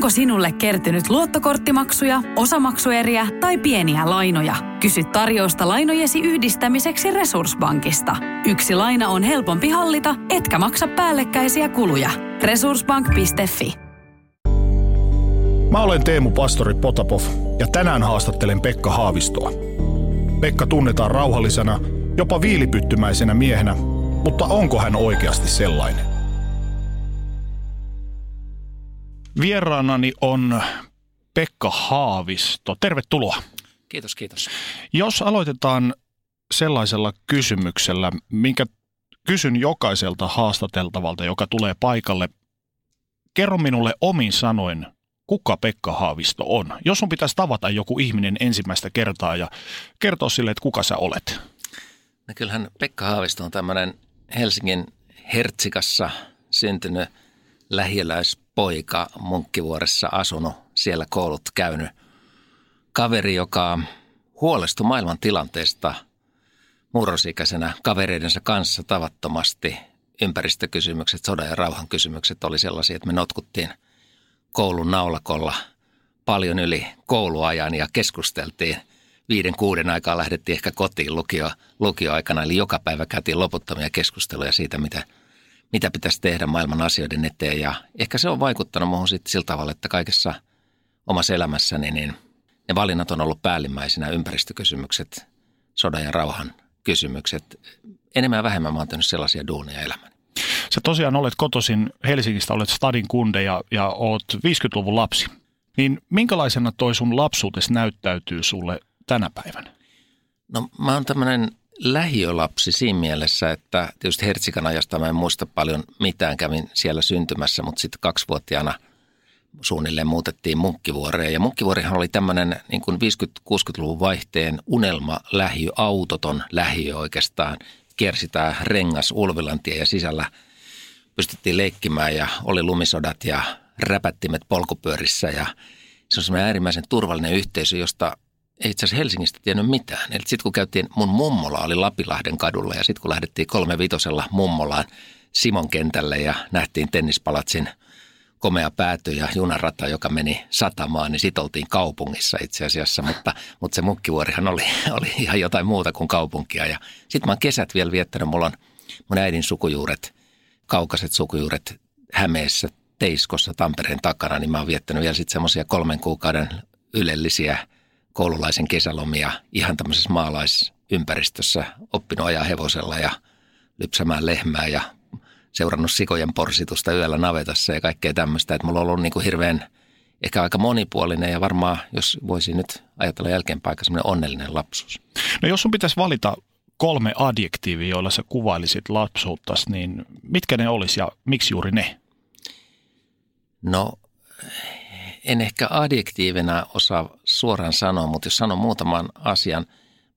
Onko sinulle kertynyt luottokorttimaksuja, osamaksueriä tai pieniä lainoja? Kysy tarjousta lainojesi yhdistämiseksi Resurssbankista. Yksi laina on helpompi hallita, etkä maksa päällekkäisiä kuluja. Resurssbank.fi Mä olen Teemu Pastori Potapov ja tänään haastattelen Pekka Haavistoa. Pekka tunnetaan rauhallisena, jopa viilipyttymäisenä miehenä, mutta onko hän oikeasti sellainen? Vieraanani on Pekka Haavisto. Tervetuloa. Kiitos, kiitos. Jos aloitetaan sellaisella kysymyksellä, minkä kysyn jokaiselta haastateltavalta, joka tulee paikalle. Kerro minulle omin sanoin, kuka Pekka Haavisto on? Jos sun pitäisi tavata joku ihminen ensimmäistä kertaa ja kertoa sille, että kuka sä olet. No kyllähän Pekka Haavisto on tämmöinen Helsingin Hertsikassa syntynyt lähiöläispoika Munkkivuoressa asunut, siellä koulut käynyt kaveri, joka huolestui maailman tilanteesta murrosikäisenä kavereidensa kanssa tavattomasti. Ympäristökysymykset, sodan ja rauhan kysymykset oli sellaisia, että me notkuttiin koulun naulakolla paljon yli kouluajan ja keskusteltiin. Viiden, kuuden aikaa lähdettiin ehkä kotiin lukio, lukioaikana, eli joka päivä käytiin loputtomia keskusteluja siitä, mitä – mitä pitäisi tehdä maailman asioiden eteen. Ja ehkä se on vaikuttanut muuhun sitten sillä tavalla, että kaikessa omassa elämässäni niin ne valinnat on ollut päällimmäisenä ympäristökysymykset, sodan ja rauhan kysymykset. Enemmän ja vähemmän mä oon tehnyt sellaisia duuneja elämäni. Sä tosiaan olet kotoisin Helsingistä, olet stadin kunde ja, ja oot 50-luvun lapsi. Niin minkälaisena toi sun lapsuutes näyttäytyy sulle tänä päivänä? No mä oon tämmöinen lähiölapsi siinä mielessä, että tietysti Hertsikan ajasta mä en muista paljon mitään. Kävin siellä syntymässä, mutta sitten kaksivuotiaana suunnilleen muutettiin Munkkivuoreen. Ja Munkkivuorihan oli tämmöinen niin kuin 50-60-luvun vaihteen unelma lähiö, autoton lähiö oikeastaan. Kiersi tämä rengas Ulvilantia ja sisällä pystyttiin leikkimään ja oli lumisodat ja räpättimet polkupyörissä ja se on semmoinen äärimmäisen turvallinen yhteisö, josta ei itse asiassa Helsingistä tiennyt mitään. Eli sitten kun käytiin, mun mummola oli Lapilahden kadulla ja sitten kun lähdettiin kolme vitosella mummolaan Simon kentälle ja nähtiin tennispalatsin komea pääty ja junarata, joka meni satamaan, niin sitten oltiin kaupungissa itse asiassa, mutta, mutta se mukkivuorihan oli, oli ihan jotain muuta kuin kaupunkia. Ja sitten mä oon kesät vielä viettänyt, mulla on mun äidin sukujuuret, kaukaiset sukujuuret Hämeessä, Teiskossa, Tampereen takana, niin mä oon viettänyt vielä sitten semmoisia kolmen kuukauden ylellisiä – koululaisen kesälomia ihan tämmöisessä maalaisympäristössä, oppinut ajaa hevosella ja lypsämään lehmää ja seurannut sikojen porsitusta yöllä navetassa ja kaikkea tämmöistä. Että mulla on ollut niin kuin hirveän ehkä aika monipuolinen ja varmaan, jos voisin nyt ajatella jälkeenpäin, aika semmoinen onnellinen lapsuus. No jos sun pitäisi valita kolme adjektiivia, joilla sä kuvailisit lapsuuttas, niin mitkä ne olisi ja miksi juuri ne? No en ehkä adjektiivina osaa suoraan sanoa, mutta jos sanon muutaman asian,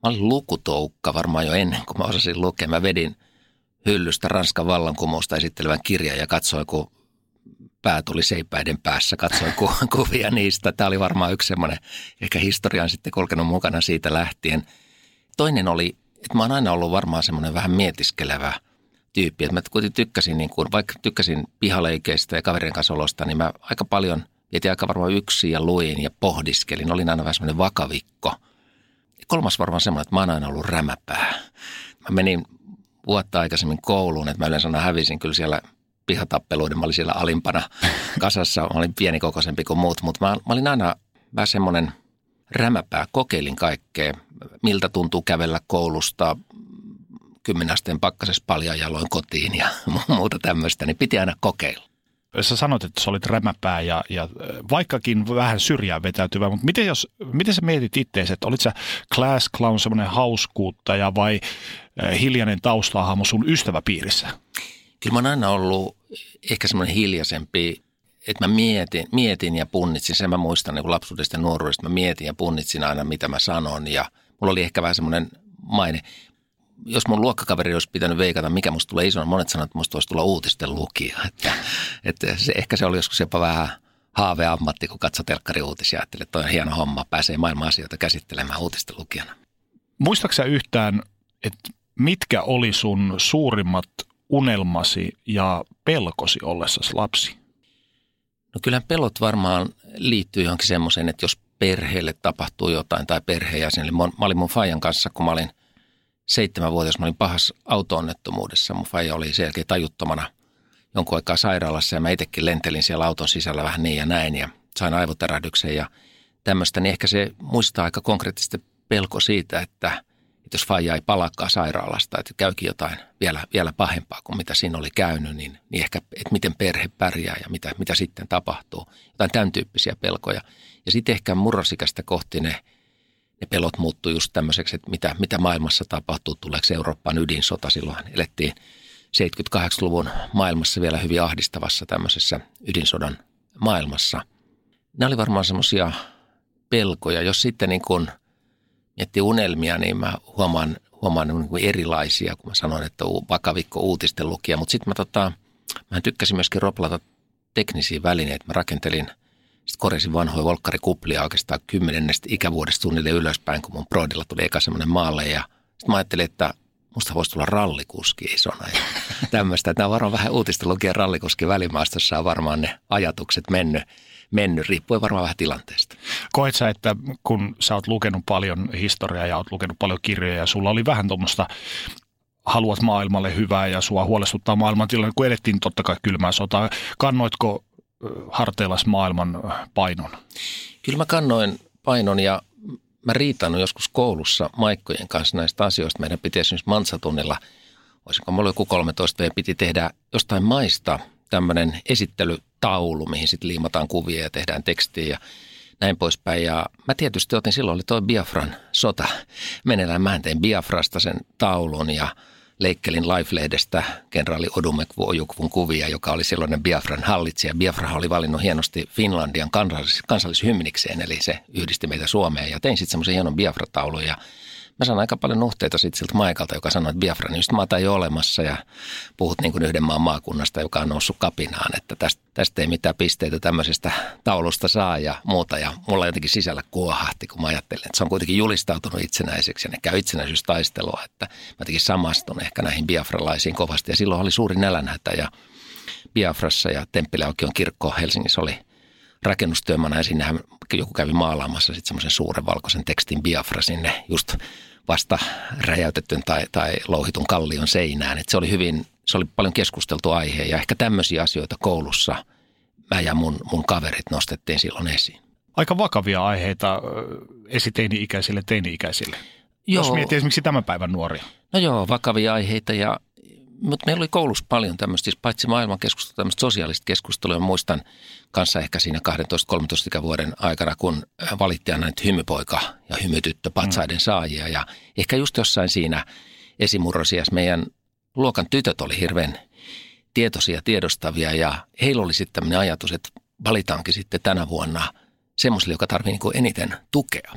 mä olin lukutoukka varmaan jo ennen kuin mä osasin lukea. Mä vedin hyllystä Ranskan vallankumousta esittelevän kirjan ja katsoin, kun pää tuli seipäiden päässä, katsoin ku, kuvia niistä. Tämä oli varmaan yksi semmoinen, ehkä historian sitten kulkenut mukana siitä lähtien. Toinen oli, että mä oon aina ollut varmaan semmoinen vähän mietiskelevä tyyppi. Että mä kuitenkin tykkäsin, niin kuin, vaikka tykkäsin pihaleikeistä ja kaverien kanssa olosta, niin mä aika paljon – Vietin aika varmaan yksi ja luin ja pohdiskelin. Olin aina vähän semmoinen vakavikko. Ja kolmas varmaan semmoinen, että mä oon aina ollut rämäpää. Mä menin vuotta aikaisemmin kouluun, että mä yleensä aina hävisin kyllä siellä pihatappeluiden. Mä olin siellä alimpana kasassa, mä olin pienikokoisempi kuin muut, mutta mä, mä olin aina vähän semmoinen rämäpää. Kokeilin kaikkea, miltä tuntuu kävellä koulusta, kymmenen asteen pakkasessa paljon jaloin kotiin ja muuta tämmöistä, niin piti aina kokeilla sä sanoit, että sä olit rämäpää ja, ja vaikkakin vähän syrjään vetäytyvä, mutta miten, jos, miten sä mietit itseäsi, että olit sä class clown, semmoinen hauskuuttaja vai hiljainen taustahahmo sun ystäväpiirissä? Kyllä mä oon aina ollut ehkä semmoinen hiljaisempi, että mä mietin, mietin ja punnitsin, sen mä muistan niin lapsuudesta ja nuoruudesta, mä mietin ja punnitsin aina mitä mä sanon ja mulla oli ehkä vähän semmoinen maine jos mun luokkakaveri olisi pitänyt veikata, mikä musta tulee isona, monet sanoivat, että musta voisi tulla uutisten lukija. Että, että se, ehkä se oli joskus jopa vähän haaveammatti, kun katsoi telkkariuutisia. Ajattelin, että toi on hieno homma, pääsee maailman asioita käsittelemään uutisten lukijana. Muistaaksä yhtään, että mitkä oli sun suurimmat unelmasi ja pelkosi ollessasi lapsi? No kyllähän pelot varmaan liittyy johonkin semmoiseen, että jos perheelle tapahtuu jotain tai perheenjäsenille. Mä olin mun Fajan kanssa, kun mä olin seitsemänvuotias, mä olin pahassa auto-onnettomuudessa. Mun Faija oli sen jälkeen tajuttomana jonkun aikaa sairaalassa ja mä itsekin lentelin siellä auton sisällä vähän niin ja näin ja sain aivotärähdyksen ja tämmöistä. Niin ehkä se muistaa aika konkreettisesti pelko siitä, että – että jos faija ei palakkaa sairaalasta, että käykin jotain vielä, vielä pahempaa kuin mitä siinä oli käynyt, niin, niin ehkä, että miten perhe pärjää ja mitä, mitä sitten tapahtuu. Jotain tämän tyyppisiä pelkoja. Ja sitten ehkä murrosikästä kohti ne, ne pelot muuttuu just tämmöiseksi, että mitä, mitä maailmassa tapahtuu, tuleeko Eurooppaan ydinsota. Silloin elettiin 78-luvun maailmassa vielä hyvin ahdistavassa tämmöisessä ydinsodan maailmassa. Nämä oli varmaan semmoisia pelkoja, jos sitten niin kuin – miettii unelmia, niin mä huomaan, huomaan niin kuin erilaisia, kun mä sanoin, että vakavikko uutisten lukija. Mutta sitten mä, tota, mä tykkäsin myöskin roplata teknisiä välineitä. Mä rakentelin, sitten korjasin vanhoja volkkarikuplia oikeastaan kymmenennestä ikävuodesta suunnilleen ylöspäin, kun mun Brodilla tuli eka semmoinen maalle. Ja sitten mä ajattelin, että musta voisi tulla rallikuski isona ja tämmöistä. Nämä on varmaan vähän uutisten lukija rallikuski välimaastossa on varmaan ne ajatukset mennyt mennyt, riippuen varmaan vähän tilanteesta. Koet sä, että kun sä oot lukenut paljon historiaa ja oot lukenut paljon kirjoja ja sulla oli vähän tuommoista haluat maailmalle hyvää ja sua huolestuttaa maailman tilanne, kun edettiin totta kai kylmää sotaa. Kannoitko harteillas maailman painon? Kyllä mä kannoin painon ja mä riitannut joskus koulussa Maikkojen kanssa näistä asioista. Meidän piti esimerkiksi mansatunnilla, olisiko mulla joku 13 meidän piti tehdä jostain maista tämmöinen esittely taulu, mihin sitten liimataan kuvia ja tehdään tekstiä ja näin poispäin. Ja mä tietysti otin, silloin oli toi Biafran sota meneillään. Mä tein Biafrasta sen taulun ja leikkelin Life-lehdestä kenraali Odumekvu Ojukvun kuvia, joka oli silloinen Biafran hallitsija. Biafra oli valinnut hienosti Finlandian kansallis- kansallishymnikseen, eli se yhdisti meitä Suomeen. Ja tein sitten semmoisen hienon Biafra-taulun ja mä saan aika paljon nuhteita sitten siltä Maikalta, joka sanoi, että Biafran maata ei ole olemassa ja puhut niin kuin yhden maan maakunnasta, joka on noussut kapinaan, että tästä, tästä ei mitään pisteitä tämmöisestä taulusta saa ja muuta. Ja mulla jotenkin sisällä kuohahti, kun mä ajattelin, että se on kuitenkin julistautunut itsenäiseksi ja ne käy itsenäisyystaistelua, että mä jotenkin samastun ehkä näihin biafralaisiin kovasti. Ja silloin oli suuri nälänhätä ja Biafrassa ja Temppilä-Aukion kirkko Helsingissä oli rakennustyömana ja sinnehän joku kävi maalaamassa sitten semmoisen suuren valkoisen tekstin Biafra sinne just vasta räjäytetyn tai, tai louhitun kallion seinään. Et se oli hyvin, se oli paljon keskusteltu aihe ja ehkä tämmöisiä asioita koulussa mä ja mun, mun kaverit nostettiin silloin esiin. Aika vakavia aiheita esiteini-ikäisille, teini-ikäisille. Joo. Jos miettii esimerkiksi tämän päivän nuoria. No joo, vakavia aiheita ja mutta meillä oli koulussa paljon tämmöistä, siis paitsi maailman keskustelua, tämmöistä sosiaalista keskustelua. Muistan kanssa ehkä siinä 12-13 ikävuoden aikana, kun valittiin näitä hymypoika ja hymytyttö patsaiden mm. saajia. Ja ehkä just jossain siinä esimurrosias meidän luokan tytöt oli hirveän tietoisia, tiedostavia ja heillä oli sitten tämmöinen ajatus, että valitaankin sitten tänä vuonna semmoiselle, joka tarvitsee niin eniten tukea.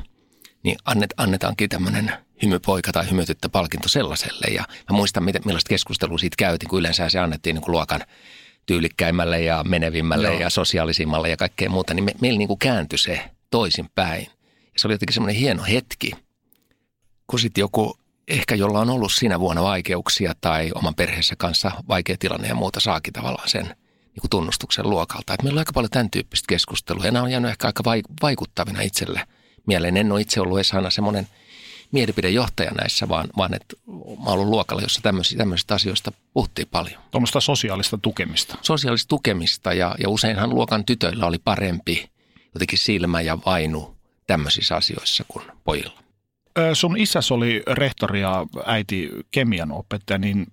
Niin annet, annetaankin tämmöinen hymypoika tai hymytyttö palkinto sellaiselle. Ja mä muistan, miten, millaista keskustelua siitä käytiin, kun yleensä se annettiin niin kuin luokan tyylikkäimmälle ja menevimmälle Joo. ja sosiaalisimmalle ja kaikkea muuta, niin me, meillä niin kuin kääntyi se toisinpäin. Ja se oli jotenkin semmoinen hieno hetki, kun sitten joku ehkä jolla on ollut siinä vuonna vaikeuksia tai oman perheessä kanssa vaikea tilanne ja muuta saakin tavallaan sen niin kuin tunnustuksen luokalta. Et meillä on aika paljon tämän tyyppistä keskustelua ja nämä on jäänyt ehkä aika vaikuttavina itselle mieleen. En ole itse ollut edes aina semmoinen – mielipidejohtaja näissä, vaan, vaan että mä olen luokalla, jossa tämmöisistä, tämmöisistä asioista puhuttiin paljon. Tuommoista sosiaalista tukemista. Sosiaalista tukemista ja, ja useinhan luokan tytöillä oli parempi jotenkin silmä ja vainu tämmöisissä asioissa kuin pojilla. Sun isäs oli rehtori ja äiti kemian opettaja, niin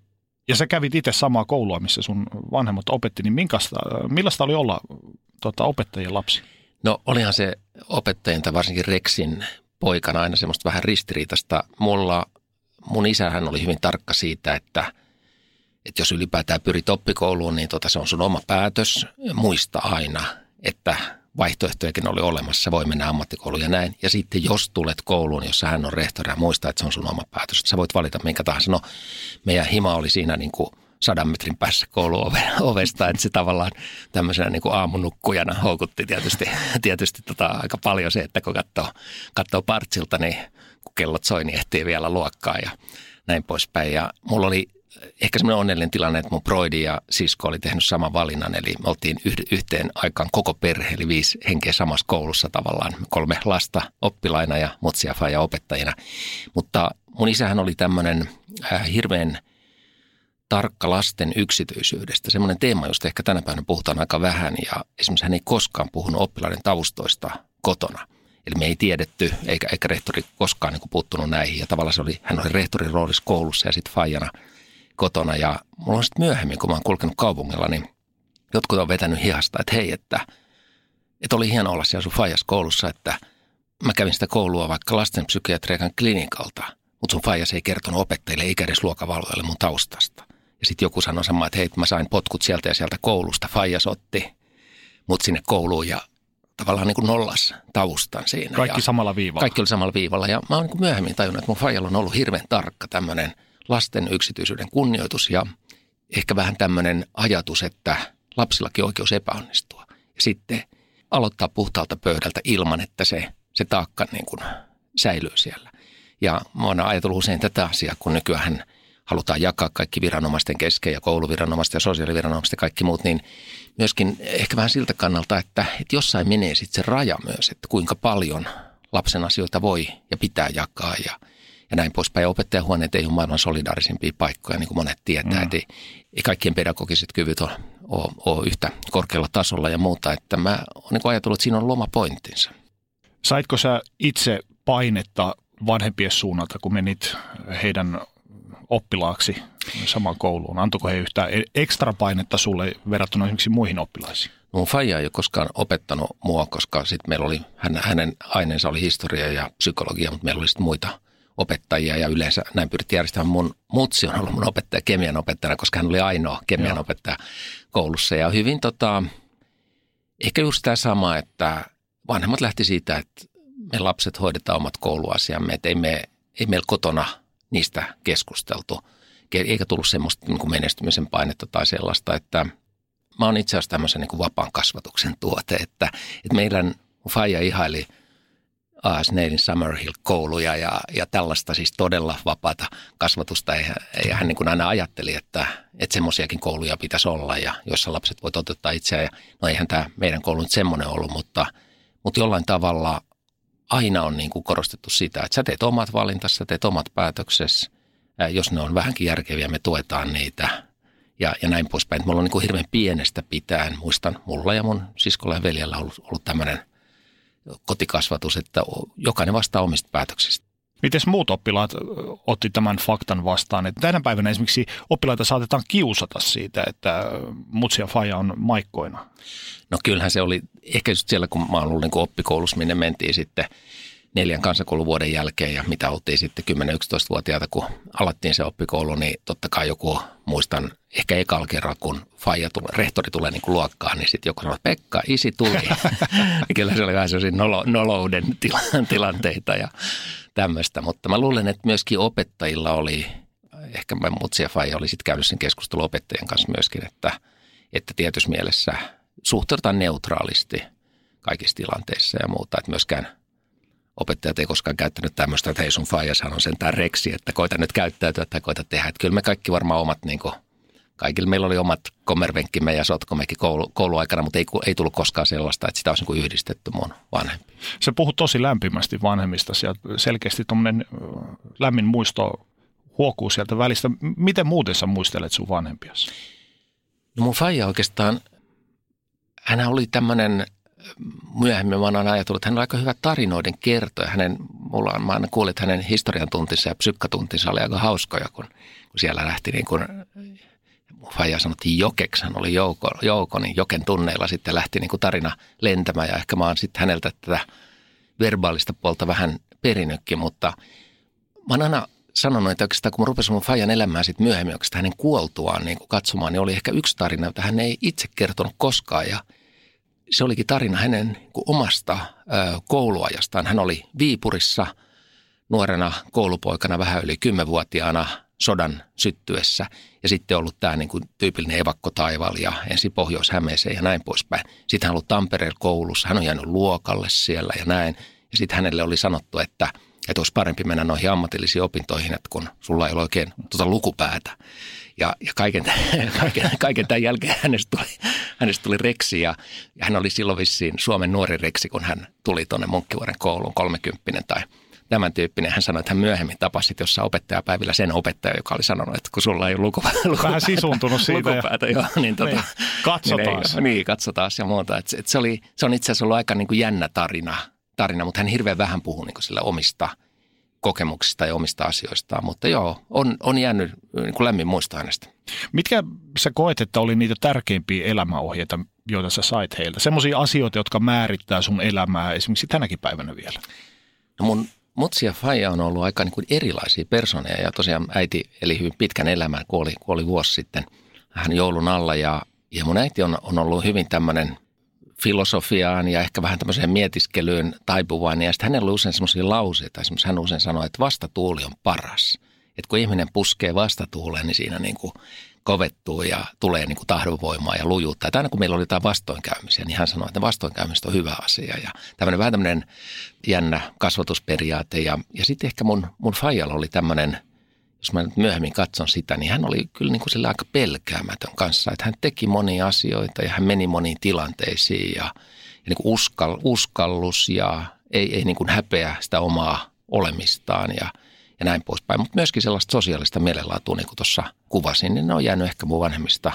ja sä kävit itse samaa koulua, missä sun vanhemmat opetti, niin minkästä, millaista oli olla tota, opettajien lapsi? No olihan se opettajien tai varsinkin Rexin poikana aina semmoista vähän ristiriitasta. Mulla, mun isähän oli hyvin tarkka siitä, että, että jos ylipäätään pyrit oppikouluun, niin tota, se on sun oma päätös. Muista aina, että vaihtoehtojakin oli olemassa, voi mennä ammattikouluun ja näin. Ja sitten jos tulet kouluun, jossa hän on rehtori ja muista, että se on sun oma päätös, sä voit valita minkä tahansa. No, meidän hima oli siinä niin kuin – sadan metrin päässä kouluovesta, että se tavallaan tämmöisenä niin kuin aamunukkujana houkutti tietysti, tietysti tota aika paljon se, että kun katsoo, katsoo partsilta, niin kun kellot soi, niin ehtii vielä luokkaa ja näin poispäin. Ja mulla oli ehkä semmoinen onnellinen tilanne, että mun broidi ja sisko oli tehnyt saman valinnan, eli me oltiin yhteen aikaan koko perhe, eli viisi henkeä samassa koulussa tavallaan, kolme lasta oppilaina ja mutsia ja opettajina. Mutta mun isähän oli tämmöinen äh, hirveän tarkka lasten yksityisyydestä, semmoinen teema, josta ehkä tänä päivänä puhutaan aika vähän, ja esimerkiksi hän ei koskaan puhunut oppilaiden taustoista kotona. Eli me ei tiedetty, eikä, eikä rehtori koskaan niin puuttunut näihin. Ja tavallaan se oli, hän oli rehtorin roolissa koulussa ja sitten Fajana kotona. Ja mulla on sitten myöhemmin, kun mä oon kulkenut kaupungilla, niin jotkut on vetänyt hihasta, että hei, että, että oli hieno olla siellä sun Fajas koulussa, että mä kävin sitä koulua vaikka lasten psykiatriakan klinikalta, mutta sun Fajas ei kertonut opettajille eikä edes luokavalvojalle mun taustasta. Ja sitten joku sanoi samaa, että hei, mä sain potkut sieltä ja sieltä koulusta, Fajas otti mut sinne kouluun ja tavallaan niin kuin nollas taustan siinä. Kaikki ja samalla viivalla. Kaikki oli samalla viivalla ja mä oon niin myöhemmin tajunnut, että mun faijalla on ollut hirveän tarkka tämmöinen lasten yksityisyyden kunnioitus ja ehkä vähän tämmöinen ajatus, että lapsillakin oikeus epäonnistua. Ja sitten aloittaa puhtaalta pöydältä ilman, että se, se taakka niin kuin säilyy siellä. Ja mä oon ajatellut usein tätä asiaa, kun nykyään halutaan jakaa kaikki viranomaisten kesken ja kouluviranomaisten ja sosiaaliviranomaisten ja kaikki muut, niin myöskin ehkä vähän siltä kannalta, että, että jossain menee sitten se raja myös, että kuinka paljon lapsen asioita voi ja pitää jakaa ja, ja näin poispäin. Ja opettajahuoneet ei ole maailman solidaarisimpia paikkoja, niin kuin monet tietää. Mm. Että ei, ei kaikkien pedagogiset kyvyt ole, ole, ole yhtä korkealla tasolla ja muuta. Että mä olen niin ajatellut, että siinä on loma pointtinsa. Saitko sä itse painetta vanhempien suunnalta, kun menit heidän oppilaaksi samaan kouluun? Antoiko he yhtään e- ekstra painetta sulle verrattuna esimerkiksi muihin oppilaisiin? Mun faija ei ole koskaan opettanut mua, koska sitten meillä oli, hänen aineensa oli historia ja psykologia, mutta meillä oli sitten muita opettajia ja yleensä näin pyrittiin järjestämään. Mun mutsi on ollut mun opettaja kemian opettajana, koska hän oli ainoa kemian Joo. opettaja koulussa. Ja hyvin tota, ehkä just tämä sama, että vanhemmat lähti siitä, että me lapset hoidetaan omat kouluasiamme, että ei, me, ei meillä kotona – niistä keskusteltu. Eikä tullut semmoista niin kuin menestymisen painetta tai sellaista, että mä oon itse asiassa tämmöisen niin kuin vapaan kasvatuksen tuote, että, että meidän faija ihaili A.S. Neilin Summerhill-kouluja ja, ja tällaista siis todella vapaata kasvatusta. Ja, ja hän niin kuin aina ajatteli, että, että semmoisiakin kouluja pitäisi olla, ja joissa lapset voi toteuttaa itseään. No eihän tämä meidän koulu nyt semmoinen ollut, mutta, mutta jollain tavalla aina on niin kuin korostettu sitä, että sä teet omat valintasi, sä teet omat päätöksesi. Jos ne on vähänkin järkeviä, me tuetaan niitä ja, ja näin poispäin. Mulla on niin kuin hirveän pienestä pitäen, muistan mulla ja mun siskolla ja veljellä on ollut, ollut tämmöinen kotikasvatus, että jokainen vastaa omista päätöksistä. Miten muut oppilaat otti tämän faktan vastaan? Että tänä päivänä esimerkiksi oppilaita saatetaan kiusata siitä, että mutsi ja faija on maikkoina. No kyllähän se oli ehkä just siellä, kun mä ollut niin oppikoulussa, minne mentiin sitten neljän kansakouluvuoden jälkeen ja mitä oltiin sitten 10-11-vuotiaita, kun alettiin se oppikoulu, niin totta kai joku, muistan ehkä ekalla kerran, kun faija tule, rehtori tulee niin kuin luokkaan, niin sitten joku sanoi, Pekka, isi tuli. Kyllä se oli vähän sellaisia nolo, nolouden tilanteita ja tämmöistä, mutta mä luulen, että myöskin opettajilla oli, ehkä mä mutsi ja faija oli sitten käynyt sen keskustelun opettajien kanssa myöskin, että, että tietyssä mielessä – suhtaudutaan neutraalisti kaikissa tilanteissa ja muuta. Että myöskään opettajat ei koskaan käyttänyt tämmöistä, että hei sun faijashan on sentään reksi, että koita nyt käyttäytyä tai koita tehdä. Että kyllä me kaikki varmaan omat, niin kuin, kaikilla meillä oli omat kommervenkkimme ja sotkomekin koulu, kouluaikana, mutta ei, ei tullut koskaan sellaista, että sitä olisi niin yhdistetty mun vanhempi. Se puhut tosi lämpimästi vanhemmista ja selkeästi tuommoinen lämmin muisto huokuu sieltä välistä. Miten muuten sä muistelet sun vanhempiasi? No mun faija oikeastaan – hän oli tämmöinen, myöhemmin mä oon ajatellut, että hän oli aika hyvä tarinoiden kertoja. Hänen, mulla on, mä aina kuulin, että hänen historiantuntinsa ja psykkatuntinsa oli aika hauskoja, kun, kun siellä lähti niin kuin, Faija sanottiin jokeksi, hän oli jouko, jouko, niin joken tunneilla sitten lähti niin kuin tarina lentämään. Ja ehkä mä oon sitten häneltä tätä verbaalista puolta vähän perinytkin, mutta mä oon aina sanonut, että oikeastaan kun mä rupesin mun Fajan elämään sitten myöhemmin oikeastaan hänen kuoltuaan niin katsomaan, niin oli ehkä yksi tarina, jota hän ei itse kertonut koskaan. Ja se olikin tarina hänen niin omasta ö, kouluajastaan. Hän oli Viipurissa nuorena koulupoikana vähän yli kymmenvuotiaana sodan syttyessä ja sitten ollut tämä niin kuin tyypillinen evakkotaival ja ensin Pohjois-Hämeeseen ja näin poispäin. Sitten hän on ollut Tampereen koulussa, hän on jäänyt luokalle siellä ja näin. Ja sitten hänelle oli sanottu, että – Että olisi parempi mennä noihin ammatillisiin opintoihin, että kun sulla ei ole oikein tuota lukupäätä. Ja, ja kaiken, kaiken, kaiken tämän jälkeen hänestä tuli, hänestä tuli reksi ja, ja hän oli silloin vissiin Suomen nuori reksi, kun hän tuli tuonne Munkkivuoren kouluun, kolmekymppinen tai tämän tyyppinen. Hän sanoi, että hän myöhemmin tapasi jossain opettajapäivillä sen opettaja, joka oli sanonut, että kun sulla ei ole lukupäätä. Vähän sisuntunut siitä. Lukupäätä, joo, niin, tota, niin, katsotaan. Niin, niin, katsotaan ja muuta. Et, et se, oli, se on itse asiassa ollut aika niin kuin jännä tarina, tarina, mutta hän hirveän vähän puhuu niin kuin sillä omista kokemuksista ja omista asioistaan. Mutta joo, on, on jäänyt niin kuin lämmin muista hänestä. Mitkä sä koet, että oli niitä tärkeimpiä elämäohjeita, joita sä sait heiltä? Semmoisia asioita, jotka määrittää sun elämää esimerkiksi tänäkin päivänä vielä. No mun Mutsi ja Faija on ollut aika niin kuin erilaisia personeja ja tosiaan äiti eli hyvin pitkän elämän, kuoli, kuoli vuosi sitten hän joulun alla ja, ja mun äiti on, on ollut hyvin tämmöinen filosofiaan ja ehkä vähän tämmöiseen mietiskelyyn taipuvainen. Ja sitten hänellä oli usein semmoisia lauseita, esimerkiksi hän usein sanoi, että vastatuuli on paras. Että kun ihminen puskee vastatuuleen, niin siinä niin kuin kovettuu ja tulee niin kuin tahdonvoimaa ja lujuutta. Että aina kun meillä oli jotain vastoinkäymisiä, niin hän sanoi, että vastoinkäymistä on hyvä asia. Ja tämmöinen vähän tämmöinen jännä kasvatusperiaate. Ja, ja sitten ehkä mun, mun faijalla oli tämmöinen, jos mä nyt myöhemmin katson sitä, niin hän oli kyllä niin kuin sillä aika pelkäämätön kanssa. Että hän teki monia asioita ja hän meni moniin tilanteisiin ja, ja niin kuin uskal, uskallus ja ei, ei niin kuin häpeä sitä omaa olemistaan ja – ja näin poispäin. Mutta myöskin sellaista sosiaalista mielenlaatua, niin kuin tuossa kuvasin, niin ne on jäänyt ehkä mun vanhemmista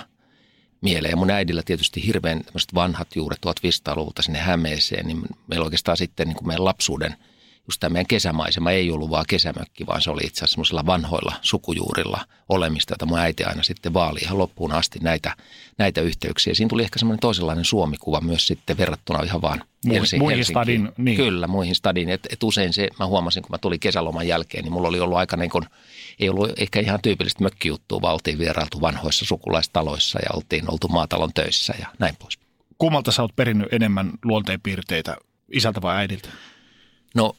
mieleen. Mun äidillä tietysti hirveän vanhat juuret 1500-luvulta sinne Hämeeseen, niin meillä oikeastaan sitten niin kuin meidän lapsuuden – just tämä meidän kesämaisema ei ollut vaan kesämökki, vaan se oli itse asiassa semmoisilla vanhoilla sukujuurilla olemista, jota mun äiti aina sitten vaali ihan loppuun asti näitä, näitä yhteyksiä. Siinä tuli ehkä semmoinen toisenlainen suomikuva myös sitten verrattuna ihan vaan Helsingin. Muihin stadin, niin. Kyllä, muihin stadin. Et, et usein se, mä huomasin, kun mä tulin kesäloman jälkeen, niin mulla oli ollut aika niin kuin, ei ollut ehkä ihan tyypillistä mökkijuttua, vaan oltiin vierailtu vanhoissa sukulaistaloissa ja oltiin oltu maatalon töissä ja näin pois. Kummalta sä oot perinnyt enemmän luonteenpiirteitä, isältä vai äidiltä? No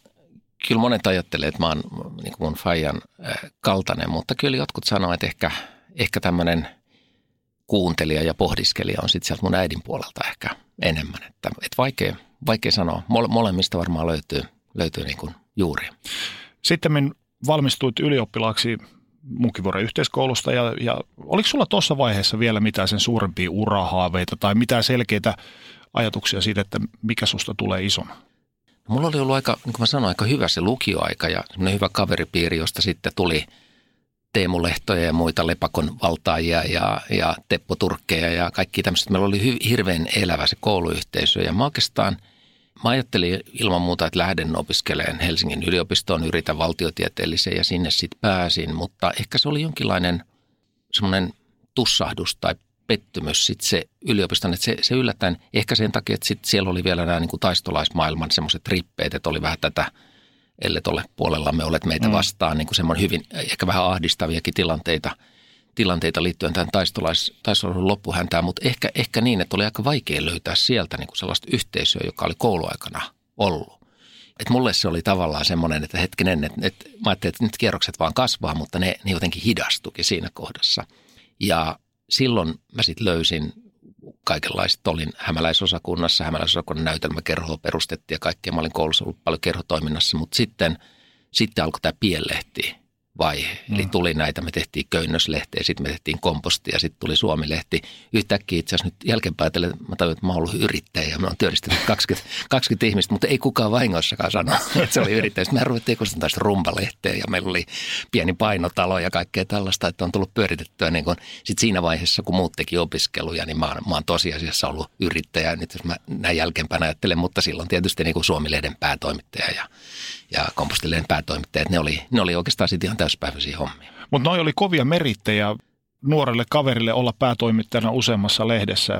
kyllä monet ajattelee, että mä oon niin kuin mun faijan äh, kaltainen, mutta kyllä jotkut sanoo, että ehkä, ehkä tämmöinen kuuntelija ja pohdiskelija on sitten sieltä mun äidin puolelta ehkä enemmän. Että, että vaikea, vaikea sanoa. Mole, molemmista varmaan löytyy, löytyy niin kuin juuri. Sitten valmistuit ylioppilaaksi Munkivuoren yhteiskoulusta ja, ja oliko sulla tuossa vaiheessa vielä mitään sen suurempia urahaaveita tai mitään selkeitä ajatuksia siitä, että mikä susta tulee isona? Mulla oli ollut aika, niin kuin mä sanoin, aika hyvä se lukioaika ja semmoinen hyvä kaveripiiri, josta sitten tuli Teemu Lehtoja ja muita Lepakon valtaajia ja, ja Teppo Turkkeja ja kaikki tämmöiset. Meillä oli hy, hirveän elävä se kouluyhteisö ja mä oikeastaan, mä ajattelin ilman muuta, että lähden opiskelemaan Helsingin yliopistoon, yritän valtiotieteelliseen ja sinne sitten pääsin, mutta ehkä se oli jonkinlainen semmoinen tussahdus tai pettymys sit se yliopiston, että se, se yllättäen, ehkä sen takia, että sit siellä oli vielä nämä niin kuin taistolaismaailman semmoiset rippeet, että oli vähän tätä, ellei ole puolellamme olet meitä mm. vastaan, niin kuin semmoinen hyvin, ehkä vähän ahdistaviakin tilanteita, tilanteita liittyen tähän taistolais, taistelun loppuhäntään, mutta ehkä, ehkä niin, että oli aika vaikea löytää sieltä niin kuin sellaista yhteisöä, joka oli kouluaikana ollut. Et mulle se oli tavallaan semmoinen, että hetkinen, että, että mä ajattelin, että nyt kierrokset vaan kasvaa, mutta ne, ne jotenkin hidastukin siinä kohdassa. Ja silloin mä sitten löysin kaikenlaista. Olin hämäläisosakunnassa, hämäläisosakunnan näytelmäkerhoa perustettiin ja kaikkea. Mä olin koulussa ollut paljon kerhotoiminnassa, mutta sitten, sitten alkoi tämä pienlehti vaihe. Mm. Eli tuli näitä, me tehtiin köynnöslehteä, sitten me tehtiin kompostia, sitten tuli Suomi-lehti. Yhtäkkiä itse asiassa nyt jälkeenpäin mä tajuin, että mä oon ollut yrittäjä ja mä oon työllistänyt 20, 20 ihmistä, mutta ei kukaan vahingossakaan sano, että se oli yrittäjä. Sitten me ruvettiin kustantaa sitä rumpalehteä ja meillä oli pieni painotalo ja kaikkea tällaista, että on tullut pyöritettyä. Niin kun, sit siinä vaiheessa, kun muut teki opiskeluja, niin mä oon, mä oon tosiasiassa ollut yrittäjä. Nyt jos mä näin jälkeenpäin ajattelen, mutta silloin tietysti niin kuin Suomi-lehden päätoimittaja ja ja kompostilleen päätoimittajat, ne oli, ne oli oikeastaan sitten ihan täyspäiväisiä hommia. Mutta noi oli kovia merittejä nuorelle kaverille olla päätoimittajana useammassa lehdessä.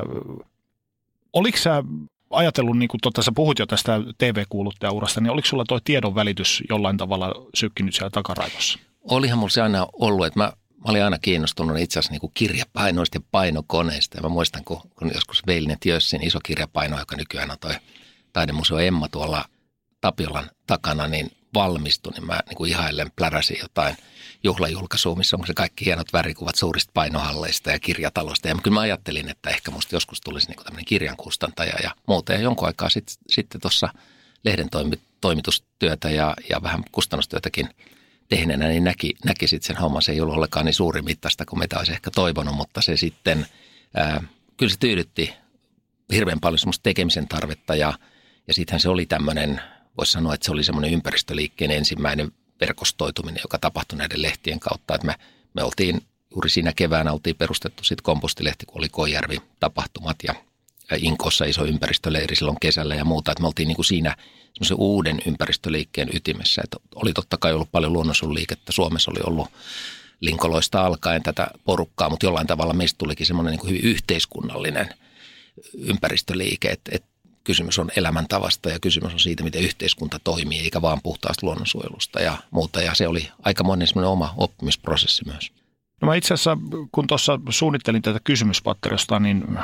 Oliko sä ajatellut, niin kuin tota, sä puhut jo tästä TV-kuuluttajaurasta, niin oliko sulla tuo tiedon välitys jollain tavalla sykkinyt siellä takaraivossa? Olihan mulla se aina ollut, että mä, mä olin aina kiinnostunut itse asiassa niin kirjapainoista ja painokoneista. Ja mä muistan, kun, kun joskus Veilinet Jössin iso kirjapaino, joka nykyään on toi taidemuseo Emma tuolla Tapiolan takana niin valmistui, niin mä niin kuin ihailen pläräsin jotain juhlajulkaisua, missä on se kaikki hienot värikuvat suurista painohalleista ja kirjatalosta. Ja kyllä mä ajattelin, että ehkä musta joskus tulisi niin kuin tämmöinen kirjankustantaja ja muuta. Ja jonkun aikaa sit, sitten tuossa lehden toimitustyötä ja, ja vähän kustannustyötäkin tehneenä, niin näki, näki sitten sen homman. Se ei ollut ollenkaan niin suuri mittaista kuin mitä olisi ehkä toivonut, mutta se sitten, ää, kyllä se tyydytti hirveän paljon semmoista tekemisen tarvetta ja, ja sittenhän se oli tämmöinen, voisi sanoa, että se oli semmoinen ympäristöliikkeen ensimmäinen verkostoituminen, joka tapahtui näiden lehtien kautta. Että me, me oltiin juuri siinä keväänä oltiin perustettu sitten kompostilehti, kun oli Koijärvi tapahtumat ja Inkossa iso ympäristöleiri silloin kesällä ja muuta. Että me oltiin niin kuin siinä semmoisen uuden ympäristöliikkeen ytimessä. Että oli totta kai ollut paljon luonnonsuojeluliikettä. Suomessa oli ollut linkoloista alkaen tätä porukkaa, mutta jollain tavalla meistä tulikin semmoinen niin hyvin yhteiskunnallinen ympäristöliike. Että, että kysymys on elämäntavasta ja kysymys on siitä, miten yhteiskunta toimii, eikä vaan puhtaasta luonnonsuojelusta ja muuta. Ja se oli aikamoinen semmoinen oma oppimisprosessi myös. No mä itse asiassa, kun tuossa suunnittelin tätä kysymyspatterista, niin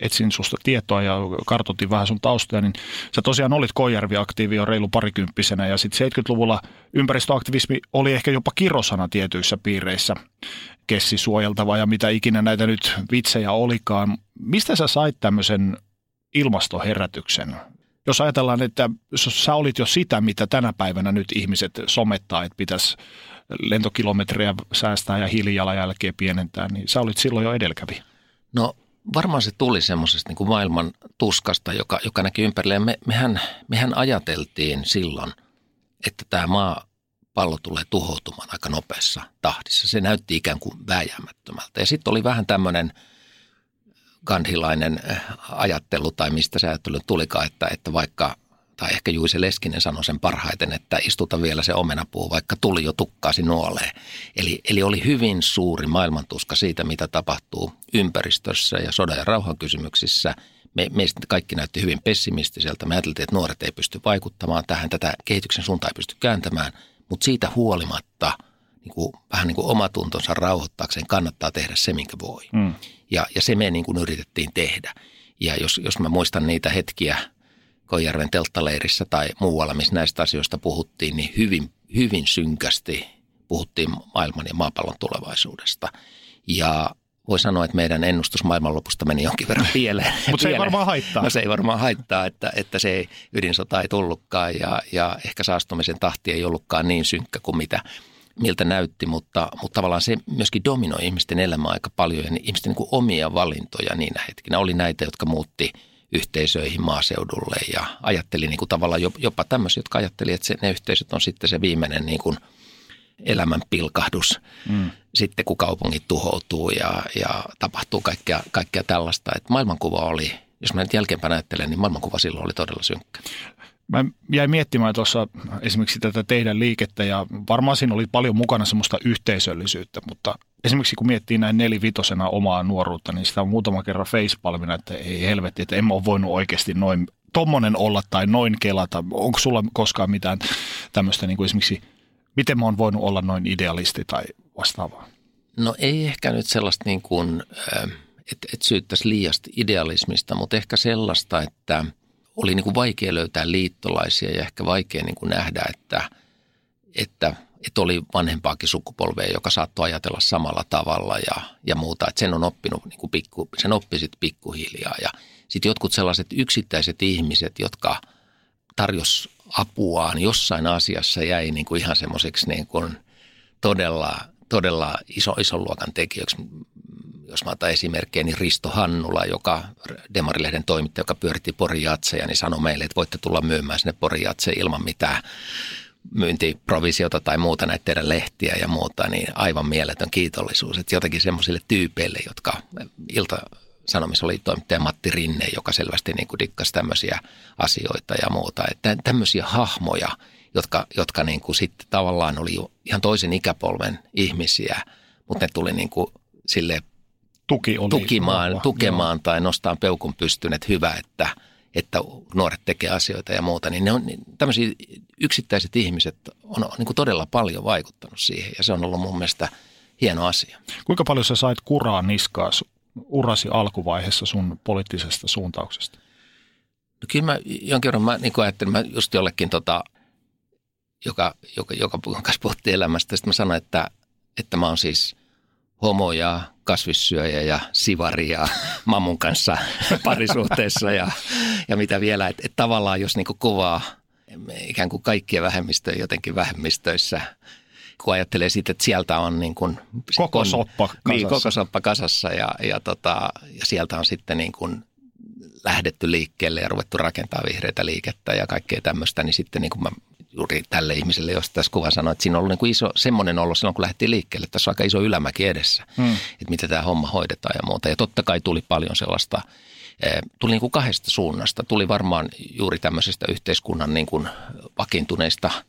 etsin susta tietoa ja kartoitin vähän sun taustoja, niin sä tosiaan olit Koijärvi-aktiivi jo reilu parikymppisenä ja sitten 70-luvulla ympäristöaktivismi oli ehkä jopa kirosana tietyissä piireissä, kessi suojeltava ja mitä ikinä näitä nyt vitsejä olikaan. Mistä sä sait tämmöisen ilmastoherätyksen? Jos ajatellaan, että sä olit jo sitä, mitä tänä päivänä nyt ihmiset somettaa, että pitäisi lentokilometrejä säästää ja hiilijalanjälkeä pienentää, niin sä olit silloin jo edelläkävijä. No varmaan se tuli semmoisesta niin maailman tuskasta, joka, joka näki ympärille. Me, mehän, mehän ajateltiin silloin, että tämä maa pallo tulee tuhoutumaan aika nopeassa tahdissa. Se näytti ikään kuin vääjäämättömältä. Ja sitten oli vähän tämmöinen gandhilainen eh, ajattelu, tai mistä se ajattelu tulikaan, että, että vaikka – tai ehkä Juise Leskinen sanoi sen parhaiten, että istuta vielä se omenapuu, vaikka tuli jo tukkaasi nuoleen. Eli, eli oli hyvin suuri maailmantuska siitä, mitä tapahtuu ympäristössä ja sodan ja rauhan kysymyksissä. Me, meistä kaikki näytti hyvin pessimistiseltä. Me ajateltiin, että nuoret ei pysty vaikuttamaan tähän, tätä kehityksen suuntaan ei pysty kääntämään, mutta siitä huolimatta niin kuin, vähän niin kuin omatuntonsa rauhoittaakseen kannattaa tehdä se, minkä voi. Mm. Ja, ja se me niin kuin yritettiin tehdä. Ja jos, jos mä muistan niitä hetkiä – Koijärven telttaleirissä tai muualla, missä näistä asioista puhuttiin, niin hyvin, hyvin synkästi puhuttiin maailman ja maapallon tulevaisuudesta. Ja voi sanoa, että meidän ennustus maailmanlopusta meni jonkin verran pieleen. Mutta se ei varmaan haittaa. No se ei varmaan haittaa, että, että se ei, ydinsota ei tullutkaan ja, ja ehkä saastumisen tahti ei ollutkaan niin synkkä kuin mitä, miltä näytti, mutta, mutta tavallaan se myöskin dominoi ihmisten elämää aika paljon ja ihmisten niin omia valintoja niinä hetkinä. Oli näitä, jotka muutti – yhteisöihin maaseudulle ja ajatteli niin kuin tavallaan jopa tämmöisiä, jotka ajatteli, että se, ne yhteisöt on sitten se viimeinen niin kuin elämän pilkahdus mm. sitten, kun kaupungit tuhoutuu ja, ja tapahtuu kaikkea, kaikkea tällaista. Että maailmankuva oli, jos mä nyt jälkeenpäin ajattelen, niin maailmankuva silloin oli todella synkkä. Mä jäin miettimään tuossa esimerkiksi tätä teidän liikettä ja varmaan siinä oli paljon mukana semmoista yhteisöllisyyttä, mutta esimerkiksi kun miettii näin nelivitosena omaa nuoruutta, niin sitä on muutama kerran facepalmina, että ei helvetti, että en mä ole voinut oikeasti noin tommonen olla tai noin kelata. Onko sulla koskaan mitään tämmöistä niin kuin esimerkiksi, miten mä oon voinut olla noin idealisti tai vastaavaa? No ei ehkä nyt sellaista niin kuin, että, että syyttäisi liiasta idealismista, mutta ehkä sellaista, että oli niin kuin vaikea löytää liittolaisia ja ehkä vaikea niin kuin nähdä, että, että – että oli vanhempaakin sukupolvea, joka saattoi ajatella samalla tavalla ja, ja muuta. Että sen on oppinut, niin kuin pikku, sen oppi sitten pikkuhiljaa. Ja sitten jotkut sellaiset yksittäiset ihmiset, jotka tarjos apuaan jossain asiassa jäi niin kuin ihan semmoiseksi niin kuin todella, todella iso, ison luokan tekijöiksi. Jos mä otan esimerkkejä, niin Risto Hannula, joka Demarilehden toimittaja, joka pyöritti Pori Jatseja, niin sanoi meille, että voitte tulla myymään sinne Pori ilman mitään myyntiprovisiota tai muuta näitä teidän lehtiä ja muuta, niin aivan mieletön kiitollisuus. Että jotenkin semmoisille tyypeille, jotka ilta Sanomissa oli toimittaja Matti Rinne, joka selvästi niin kuin dikkasi tämmöisiä asioita ja muuta. Että tämmöisiä hahmoja, jotka, jotka niin kuin sitten tavallaan oli ihan toisen ikäpolven ihmisiä, mutta ne tuli niin kuin sille Tuki oli tukimaan, vahva, tukemaan joo. tai nostaa peukun pystyyn, että hyvä, että – että nuoret tekee asioita ja muuta, niin ne on niin tämmöisiä yksittäiset ihmiset on, on niin kuin todella paljon vaikuttanut siihen ja se on ollut mun mielestä hieno asia. Kuinka paljon sä sait kuraa niskaa urasi alkuvaiheessa sun poliittisesta suuntauksesta? No kyllä mä jonkin verran mä niin ajattelin, mä just jollekin tota, joka, joka, joka kanssa puhuttiin elämästä, sitten mä sanoin, että, että mä oon siis homo ja kasvissyöjä ja sivari ja mammun kanssa parisuhteessa ja, ja mitä vielä. Että et tavallaan jos niinku kuvaa ikään kuin kaikkien vähemmistöjen jotenkin vähemmistöissä kun ajattelee siitä, että sieltä on niin kuin, koko soppa kasassa. Niin, koko soppa kasassa ja, ja, tota, ja sieltä on sitten niin kuin lähdetty liikkeelle ja ruvettu rakentaa vihreitä liikettä ja kaikkea tämmöistä, niin sitten niin kuin mä juuri tälle ihmiselle, jos tässä kuva sanoi, että siinä on ollut niin kuin iso, semmoinen ollut silloin, kun lähdettiin liikkeelle, että tässä on aika iso ylämäki edessä, hmm. että miten tämä homma hoidetaan ja muuta. Ja totta kai tuli paljon sellaista, eh, tuli niin kuin kahdesta suunnasta. Tuli varmaan juuri tämmöisestä yhteiskunnan niin kuin vakiintuneista –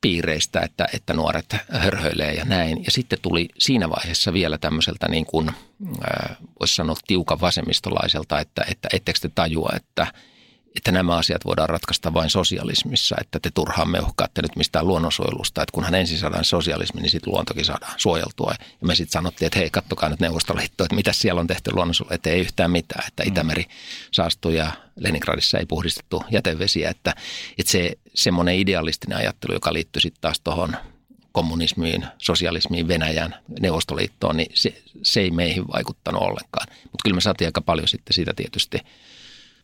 piireistä, että, että nuoret hörhöilee ja näin. Ja sitten tuli siinä vaiheessa vielä tämmöiseltä niin kuin, voisi sanoa tiukan vasemmistolaiselta, että, että ettekö te tajua, että – että nämä asiat voidaan ratkaista vain sosialismissa, että te turhaan meuhkaatte nyt mistään luonnonsuojelusta, että kunhan ensin saadaan sosialismi, niin sitten luontokin saadaan suojeltua. Ja me sitten sanottiin, että hei, kattokaa nyt Neuvostoliitto, että mitä siellä on tehty luonnonsuojelu, että ei yhtään mitään, että Itämeri saastui ja Leningradissa ei puhdistettu jätevesiä, että, että se semmoinen idealistinen ajattelu, joka liittyy sitten taas tuohon kommunismiin, sosialismiin, Venäjän, Neuvostoliittoon, niin se, se ei meihin vaikuttanut ollenkaan. Mutta kyllä me saatiin aika paljon sitten siitä tietysti –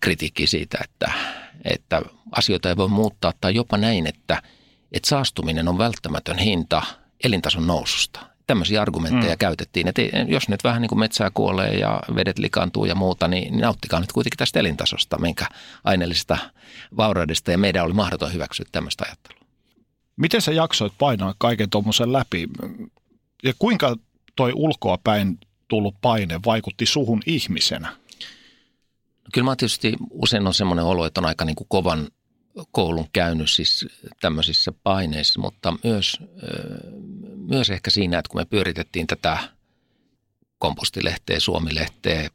kritiikki siitä, että, että asioita ei voi muuttaa tai jopa näin, että, että saastuminen on välttämätön hinta elintason noususta. Tämmöisiä argumentteja mm. käytettiin, että jos nyt vähän niin kuin metsää kuolee ja vedet likaantuu ja muuta, niin nauttikaa nyt kuitenkin tästä elintasosta, minkä aineellisesta vauraudesta ja meidän oli mahdoton hyväksyä tämmöistä ajattelua. Miten sä jaksoit painaa kaiken tuommoisen läpi ja kuinka toi ulkoa päin tullut paine vaikutti suhun ihmisenä? No kyllä mä tietysti usein on semmoinen olo, että on aika niin kuin kovan koulun käynyt siis tämmöisissä paineissa, mutta myös, myös ehkä siinä, että kun me pyöritettiin tätä kompostilehteä, suomilehteä,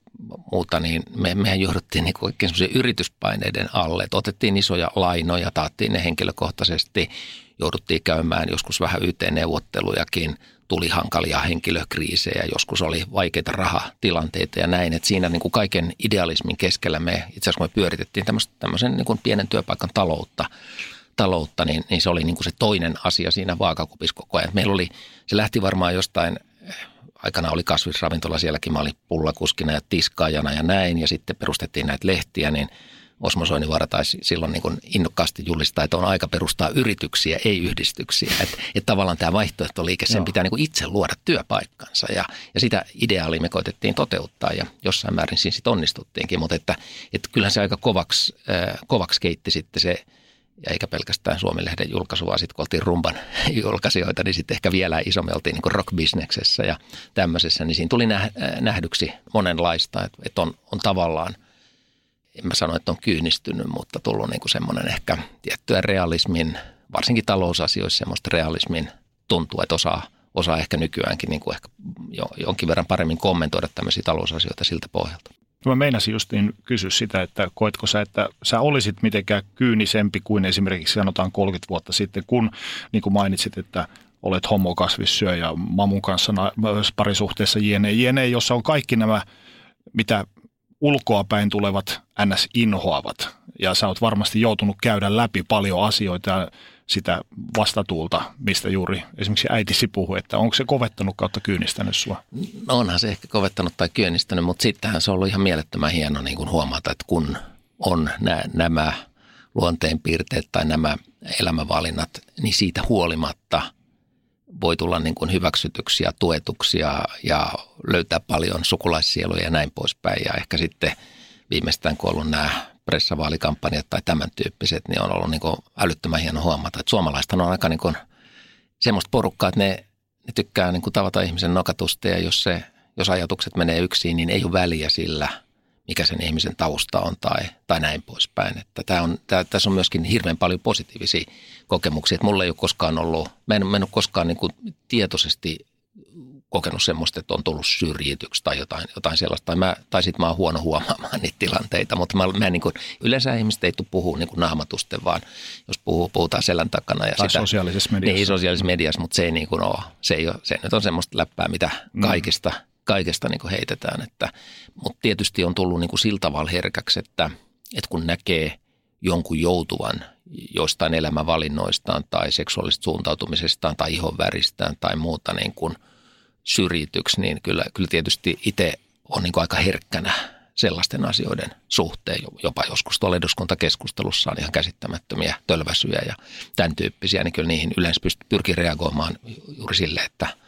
muuta, niin me, mehän johduttiin niin oikein yrityspaineiden alle. Että otettiin isoja lainoja, taattiin ne henkilökohtaisesti, jouduttiin käymään joskus vähän YT-neuvottelujakin, tuli hankalia henkilökriisejä, joskus oli vaikeita rahatilanteita ja näin. Että siinä niin kuin kaiken idealismin keskellä me itse asiassa me pyöritettiin tämmöisen niin kuin pienen työpaikan taloutta, taloutta niin, niin se oli niin kuin se toinen asia siinä vaakakupissa koko ajan. Meillä oli, se lähti varmaan jostain aikana oli kasvisravintola sielläkin, mä olin pullakuskina ja tiskaajana ja näin, ja sitten perustettiin näitä lehtiä, niin Osmo Soinivaara taisi silloin niin innokkaasti julistaa, että on aika perustaa yrityksiä, ei yhdistyksiä. Että, että tavallaan tämä vaihtoehtoliike, sen Joo. pitää niin itse luoda työpaikkansa ja, ja sitä ideaalia me koitettiin toteuttaa ja jossain määrin siinä sitten onnistuttiinkin, mutta että, että kyllähän se aika kovaksi, äh, kovaksi keitti sitten se ja eikä pelkästään Suomi-lehden julkaisu, vaan sitten kun oltiin rumban julkaisijoita, niin sitten ehkä vielä isommin oltiin niin rock-bisneksessä ja tämmöisessä, niin siinä tuli nähdyksi monenlaista, että, että on, on tavallaan, en mä sano, että on kyynistynyt, mutta tullut niin kuin semmoinen ehkä tiettyä realismin, varsinkin talousasioissa semmoista realismin tuntuu, että osaa, osaa ehkä nykyäänkin niin kuin ehkä jonkin verran paremmin kommentoida tämmöisiä talousasioita siltä pohjalta. Mä meinasin justiin kysyä sitä, että koetko sä, että sä olisit mitenkään kyynisempi kuin esimerkiksi sanotaan 30 vuotta sitten, kun niin kuin mainitsit, että olet homokasvissyö ja mamun kanssa parisuhteessa jne, jne, jossa on kaikki nämä, mitä ulkoapäin tulevat ns. inhoavat. Ja sä oot varmasti joutunut käydä läpi paljon asioita sitä vastatuulta, mistä juuri esimerkiksi äitisi puhui, että onko se kovettanut kautta kyynistänyt sua? No onhan se ehkä kovettanut tai kyynistänyt, mutta sittenhän se on ollut ihan mielettömän hieno niin kuin huomata, että kun on nä- nämä luonteenpiirteet tai nämä elämänvalinnat, niin siitä huolimatta voi tulla niin kuin hyväksytyksiä, tuetuksia ja löytää paljon sukulaissieluja ja näin poispäin. Ja ehkä sitten viimeistään kun on ollut nämä pressavaalikampanjat tai tämän tyyppiset, niin on ollut niin kuin älyttömän hieno huomata, että suomalaista on aika niin kuin semmoista porukkaa, että ne, ne tykkää niin kuin tavata ihmisen nokatusta ja jos, se, jos ajatukset menee yksin, niin ei ole väliä sillä, mikä sen ihmisen tausta on tai, tai näin poispäin. Että tämä on, tämä, tässä on myöskin hirveän paljon positiivisia kokemuksia. Että mulla ei ole koskaan ollut, mä en, mä en ole koskaan niin kuin tietoisesti kokenut semmoista, että on tullut syrjityksi tai jotain, jotain sellaista. Tai, mä, tai sitten mä oon huono huomaamaan niitä tilanteita, mutta mä, mä niin kuin, yleensä ihmiset ei tule puhua niin naamatusten, vaan jos puhuu, puhutaan selän takana. Ja tai sitä, sosiaalisessa mediassa. Niin, sosiaalisessa mediassa, mutta se ei niin kuin ole. Se, ei ole, se nyt on semmoista läppää, mitä kaikista, mm. kaikesta niin kuin heitetään. Että, mutta tietysti on tullut niin kuin sillä tavalla herkäksi, että, että kun näkee jonkun joutuvan jostain elämänvalinnoistaan tai seksuaalisesta suuntautumisestaan tai ihonväristään tai muuta niin kuin – syrjityksi, niin kyllä, kyllä tietysti itse on niin aika herkkänä sellaisten asioiden suhteen. Jopa joskus tuolla eduskuntakeskustelussa on ihan käsittämättömiä tölväsyjä ja tämän tyyppisiä, niin kyllä niihin yleensä pyrkii reagoimaan juuri sille, että –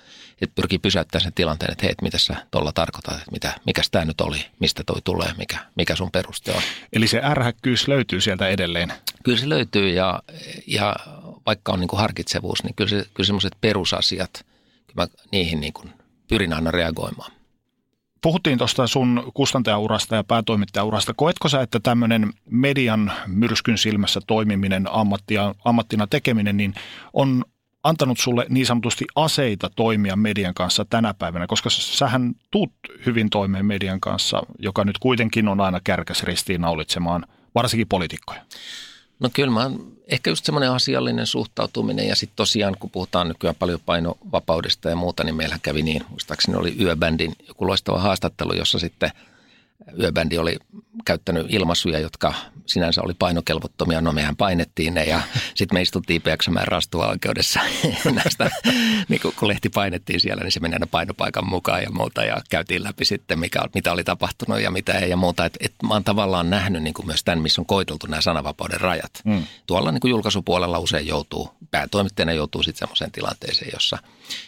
että pyrkii pysäyttämään sen tilanteen, että hei, mitä sä tuolla tarkoitat, että mitä, mikä tämä nyt oli, mistä toi tulee, mikä, mikä sun peruste on. Eli se ärhäkkyys löytyy sieltä edelleen? Kyllä se löytyy ja, ja vaikka on niin kuin harkitsevuus, niin kyllä, se, kyllä semmoiset perusasiat, mä niihin niin kuin pyrin aina reagoimaan. Puhuttiin tuosta sun kustantajaurasta ja päätoimittajaurasta. Koetko sä, että tämmöinen median myrskyn silmässä toimiminen, ammattia, ammattina tekeminen, niin on antanut sulle niin sanotusti aseita toimia median kanssa tänä päivänä, koska sähän tuut hyvin toimeen median kanssa, joka nyt kuitenkin on aina kärkäs ristiinnaulitsemaan varsinkin poliitikkoja. No kyllä mä ehkä just semmoinen asiallinen suhtautuminen ja sitten tosiaan kun puhutaan nykyään paljon painovapaudesta ja muuta, niin meillä kävi niin, muistaakseni oli Yöbändin joku loistava haastattelu, jossa sitten – Yöbändi oli käyttänyt ilmaisuja, jotka sinänsä oli painokelvottomia. No mehän painettiin ne ja sitten me istuttiin PXMään rastuva-oikeudessa näistä, niin kun, kun lehti painettiin siellä, niin se meni aina painopaikan mukaan ja muuta ja käytiin läpi sitten, mikä, mitä oli tapahtunut ja mitä ei ja muuta. Et, et mä oon tavallaan nähnyt niin kuin myös tämän, missä on koiteltu nämä sananvapauden rajat. Mm. Tuolla niin kuin julkaisupuolella usein joutuu, päätoimittajana joutuu sitten semmoiseen tilanteeseen, jossa,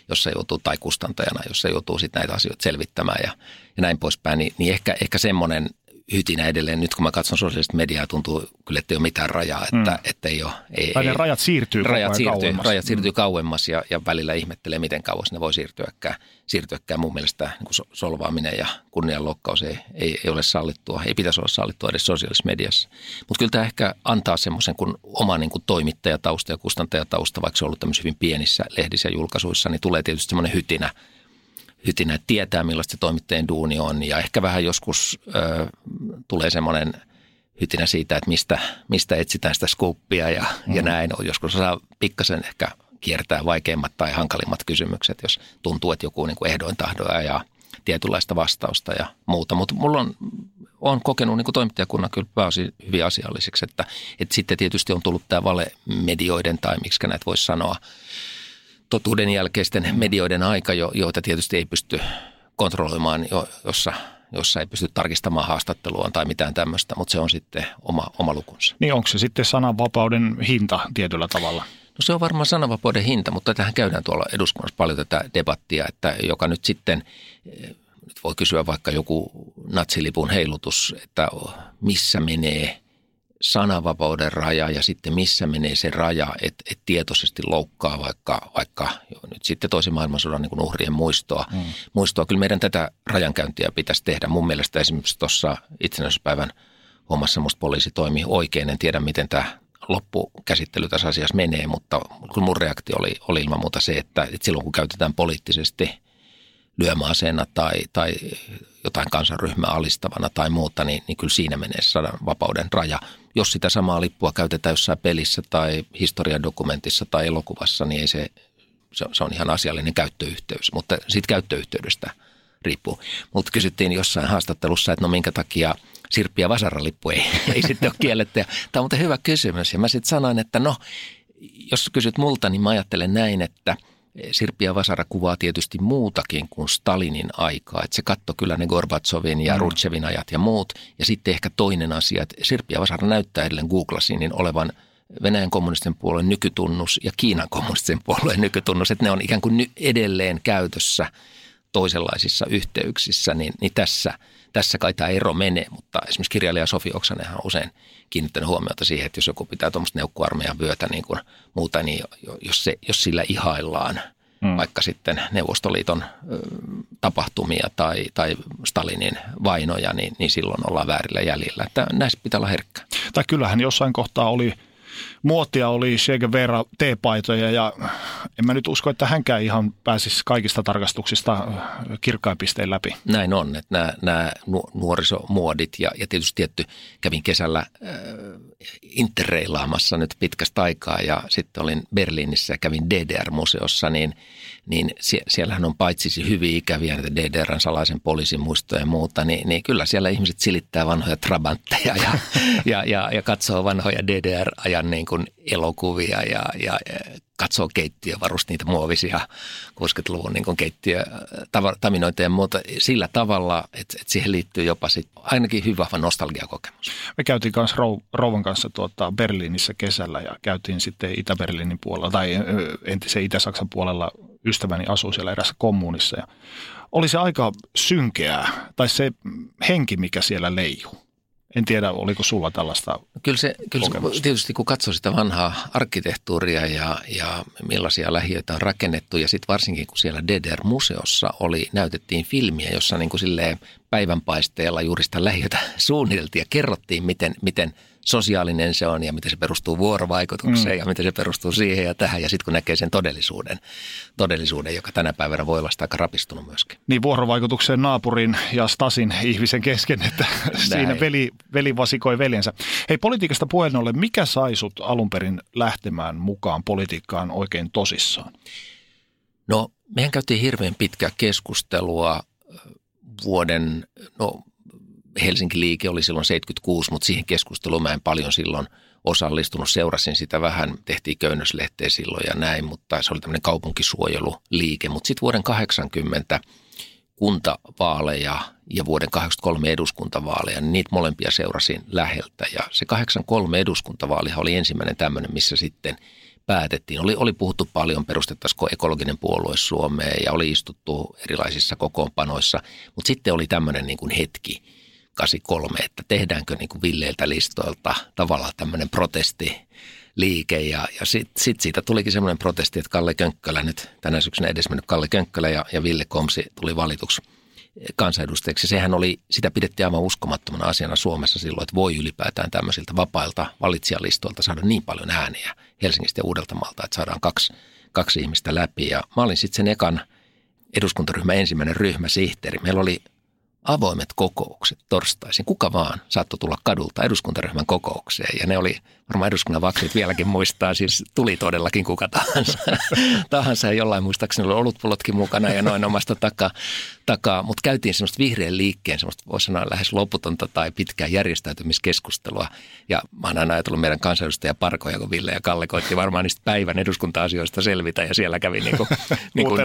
jossa joutuu, tai kustantajana, jossa joutuu sitten näitä asioita selvittämään ja ja näin poispäin, niin, niin ehkä, ehkä semmoinen hytinä edelleen. Nyt kun mä katson sosiaalista mediaa, tuntuu kyllä, että ei ole mitään rajaa. Että, mm. että ei ole, ei, tai ne ei, rajat siirtyy rajat siirtyy, kauemmas. Rajat siirtyy mm. kauemmas ja, ja välillä ihmettelee, miten kauas ne voi siirtyäkään. siirtyäkään. Mun mielestä niin solvaaminen ja kunnianloukkaus ei, ei, ei ole sallittua. Ei pitäisi olla sallittua edes sosiaalisessa mediassa. Mutta kyllä tämä ehkä antaa semmoisen, kun oma niin kuin toimittajatausta ja kustantajatausta, vaikka se on ollut tämmöisissä hyvin pienissä lehdissä ja julkaisuissa, niin tulee tietysti semmoinen hytinä – hytinä, että tietää millaista se toimittajien duuni on ja ehkä vähän joskus ö, tulee semmoinen hytinä siitä, että mistä, mistä etsitään sitä skuppia ja, mm. ja näin. Joskus saa pikkasen ehkä kiertää vaikeimmat tai hankalimmat kysymykset, jos tuntuu, että joku niin kuin ehdoin tahdoja ja tietynlaista vastausta ja muuta. Mutta mulla on, on kokenut niin kuin toimittajakunnan kyllä pääosin hyvin asiallisiksi, että, että sitten tietysti on tullut tämä valemedioiden tai miksi näitä voisi sanoa, totuuden jälkeisten medioiden aika, joita tietysti ei pysty kontrolloimaan, jossa, jossa ei pysty tarkistamaan haastattelua tai mitään tämmöistä, mutta se on sitten oma, oma lukunsa. Niin onko se sitten sananvapauden hinta tietyllä tavalla? No se on varmaan sananvapauden hinta, mutta tähän käydään tuolla eduskunnassa paljon tätä debattia, että joka nyt sitten, nyt voi kysyä vaikka joku natsilipun heilutus, että missä menee sananvapauden raja ja sitten missä menee se raja, että, että tietoisesti loukkaa vaikka, vaikka jo nyt sitten toisen maailmansodan niin uhrien muistoa. Mm. muistoa. Kyllä meidän tätä rajankäyntiä pitäisi tehdä. Mun mielestä esimerkiksi tuossa itsenäisyyspäivän hommassa musta poliisi toimi oikein. En tiedä, miten tämä loppukäsittely tässä asiassa menee, mutta kyllä mun reaktio oli, oli ilman muuta se, että, että silloin kun käytetään poliittisesti – lyömäaseena tai, tai jotain kansanryhmää alistavana tai muuta, niin, niin kyllä siinä menee sadan vapauden raja. Jos sitä samaa lippua käytetään jossain pelissä tai historiadokumentissa tai elokuvassa, niin ei se, se, on, ihan asiallinen käyttöyhteys, mutta siitä käyttöyhteydestä riippuu. Mutta kysyttiin jossain haastattelussa, että no minkä takia sirppi- ja vasaralippu ei, ei sitten ole kielletty. Tämä on muuten hyvä kysymys ja mä sitten sanoin, että no, jos kysyt multa, niin mä ajattelen näin, että – Sirppi ja Vasara kuvaa tietysti muutakin kuin Stalinin aikaa. Että se katto kyllä ne Gorbatsovin ja mm. Rutschevin ajat ja muut. Ja sitten ehkä toinen asia, että Sirppi ja Vasara näyttää edelleen googlasin, niin olevan Venäjän kommunistisen puolueen nykytunnus ja Kiinan kommunistisen puolueen nykytunnus. Että ne on ikään kuin edelleen käytössä toisenlaisissa yhteyksissä, niin, niin tässä, tässä kai tämä ero menee. Mutta esimerkiksi kirjailija Sofi Oksanenhan on usein kiinnittänyt huomiota siihen, että jos joku pitää tuommoista neukkuarmeijan vyötä niin kuin muuta, niin jos, se, jos sillä ihaillaan mm. vaikka sitten Neuvostoliiton tapahtumia tai, tai Stalinin vainoja, niin, niin silloin ollaan väärillä jäljillä. Että näissä pitää olla herkkä. Tai kyllähän jossain kohtaa oli – muotia oli Che Guevara T-paitoja ja en mä nyt usko, että hänkään ihan pääsisi kaikista tarkastuksista kirkkain pisteen läpi. Näin on, että nämä, nämä nuorisomuodit ja, ja tietysti tietty kävin kesällä äh, interreilaamassa nyt pitkästä aikaa ja sitten olin Berliinissä ja kävin DDR-museossa, niin, niin sie, siellähän on paitsi hyviä ikäviä näitä DDRn salaisen poliisin muistoja ja muuta, niin, niin kyllä siellä ihmiset silittää vanhoja trabantteja ja, ja, ja, ja katsoo vanhoja DDR-ajan niin kuin elokuvia ja, ja katsoo keittiövarust, niitä muovisia 60-luvun niin keittiö, taminoita ja muuta sillä tavalla, että, että siihen liittyy jopa sit ainakin hyvä nostalgiakokemus. Me käytiin kanssa Rouvan kanssa tuota Berliinissä kesällä ja käytiin sitten Itä-Berliinin puolella tai entisen Itä-Saksan puolella ystäväni asuu siellä erässä kommunissa ja oli se aika synkeää, tai se henki, mikä siellä leijuu. En tiedä, oliko sulla tällaista Kyllä se, kyllä se tietysti kun katsoo sitä vanhaa arkkitehtuuria ja, ja millaisia lähiöitä on rakennettu ja sitten varsinkin kun siellä DDR-museossa oli, näytettiin filmiä, jossa niin kuin päivänpaisteella juuri sitä lähiötä suunniteltiin ja kerrottiin, miten, miten – sosiaalinen se on ja miten se perustuu vuorovaikutukseen mm. ja miten se perustuu siihen ja tähän. Ja sitten kun näkee sen todellisuuden, todellisuuden, joka tänä päivänä voi olla aika rapistunut myöskin. Niin vuorovaikutukseen naapurin ja Stasin ihmisen kesken, että Näin. siinä veli, veli vasikoi veljensä. Hei politiikasta puheen ollen, mikä sai sut alun perin lähtemään mukaan politiikkaan oikein tosissaan? No, mehän käytiin hirveän pitkää keskustelua vuoden, no Helsinki-liike oli silloin 76, mutta siihen keskusteluun mä en paljon silloin osallistunut. Seurasin sitä vähän, tehtiin köynnöslehteä silloin ja näin, mutta se oli tämmöinen kaupunkisuojeluliike. Mutta sitten vuoden 80 kuntavaaleja ja vuoden 83 eduskuntavaaleja, niin niitä molempia seurasin läheltä. Ja se 83 eduskuntavaali oli ensimmäinen tämmöinen, missä sitten päätettiin. Oli, oli puhuttu paljon, perustettaisiko ekologinen puolue Suomeen ja oli istuttu erilaisissa kokoonpanoissa, mutta sitten oli tämmöinen niin kuin hetki – 83, että tehdäänkö niin kuin villeiltä listoilta tavallaan tämmöinen protestiliike. Ja, ja sitten sit siitä tulikin semmoinen protesti, että Kalle Könkkölä nyt tänä syksynä edesmennyt Kalle Könkkölä ja, ja Ville Komsi tuli valituksi kansanedustajaksi. Sehän oli, sitä pidettiin aivan uskomattomana asiana Suomessa silloin, että voi ylipäätään tämmöisiltä vapailta valitsijalistoilta saada niin paljon ääniä Helsingistä ja Uudeltamaalta, että saadaan kaksi, kaksi ihmistä läpi. Ja mä olin sitten sen ekan eduskuntaryhmän ensimmäinen ryhmäsihteeri. Meillä oli avoimet kokoukset torstaisin. Kuka vaan saattoi tulla kadulta eduskuntaryhmän kokoukseen ja ne oli, varmaan eduskunnan vaksit vieläkin muistaa, siis tuli todellakin kuka tahansa. tahansa ja jollain muistaakseni oli olutpullotkin mukana ja noin omasta takaa. takaa. Mutta käytiin semmoista vihreän liikkeen, semmoista voisi sanoa lähes loputonta tai pitkää järjestäytymiskeskustelua. Ja mä oon aina ajatellut meidän kansanedustaja Parkoja, kun Ville ja Kalle koitti varmaan niistä päivän eduskunta-asioista selvitä ja siellä kävi niinku, niinku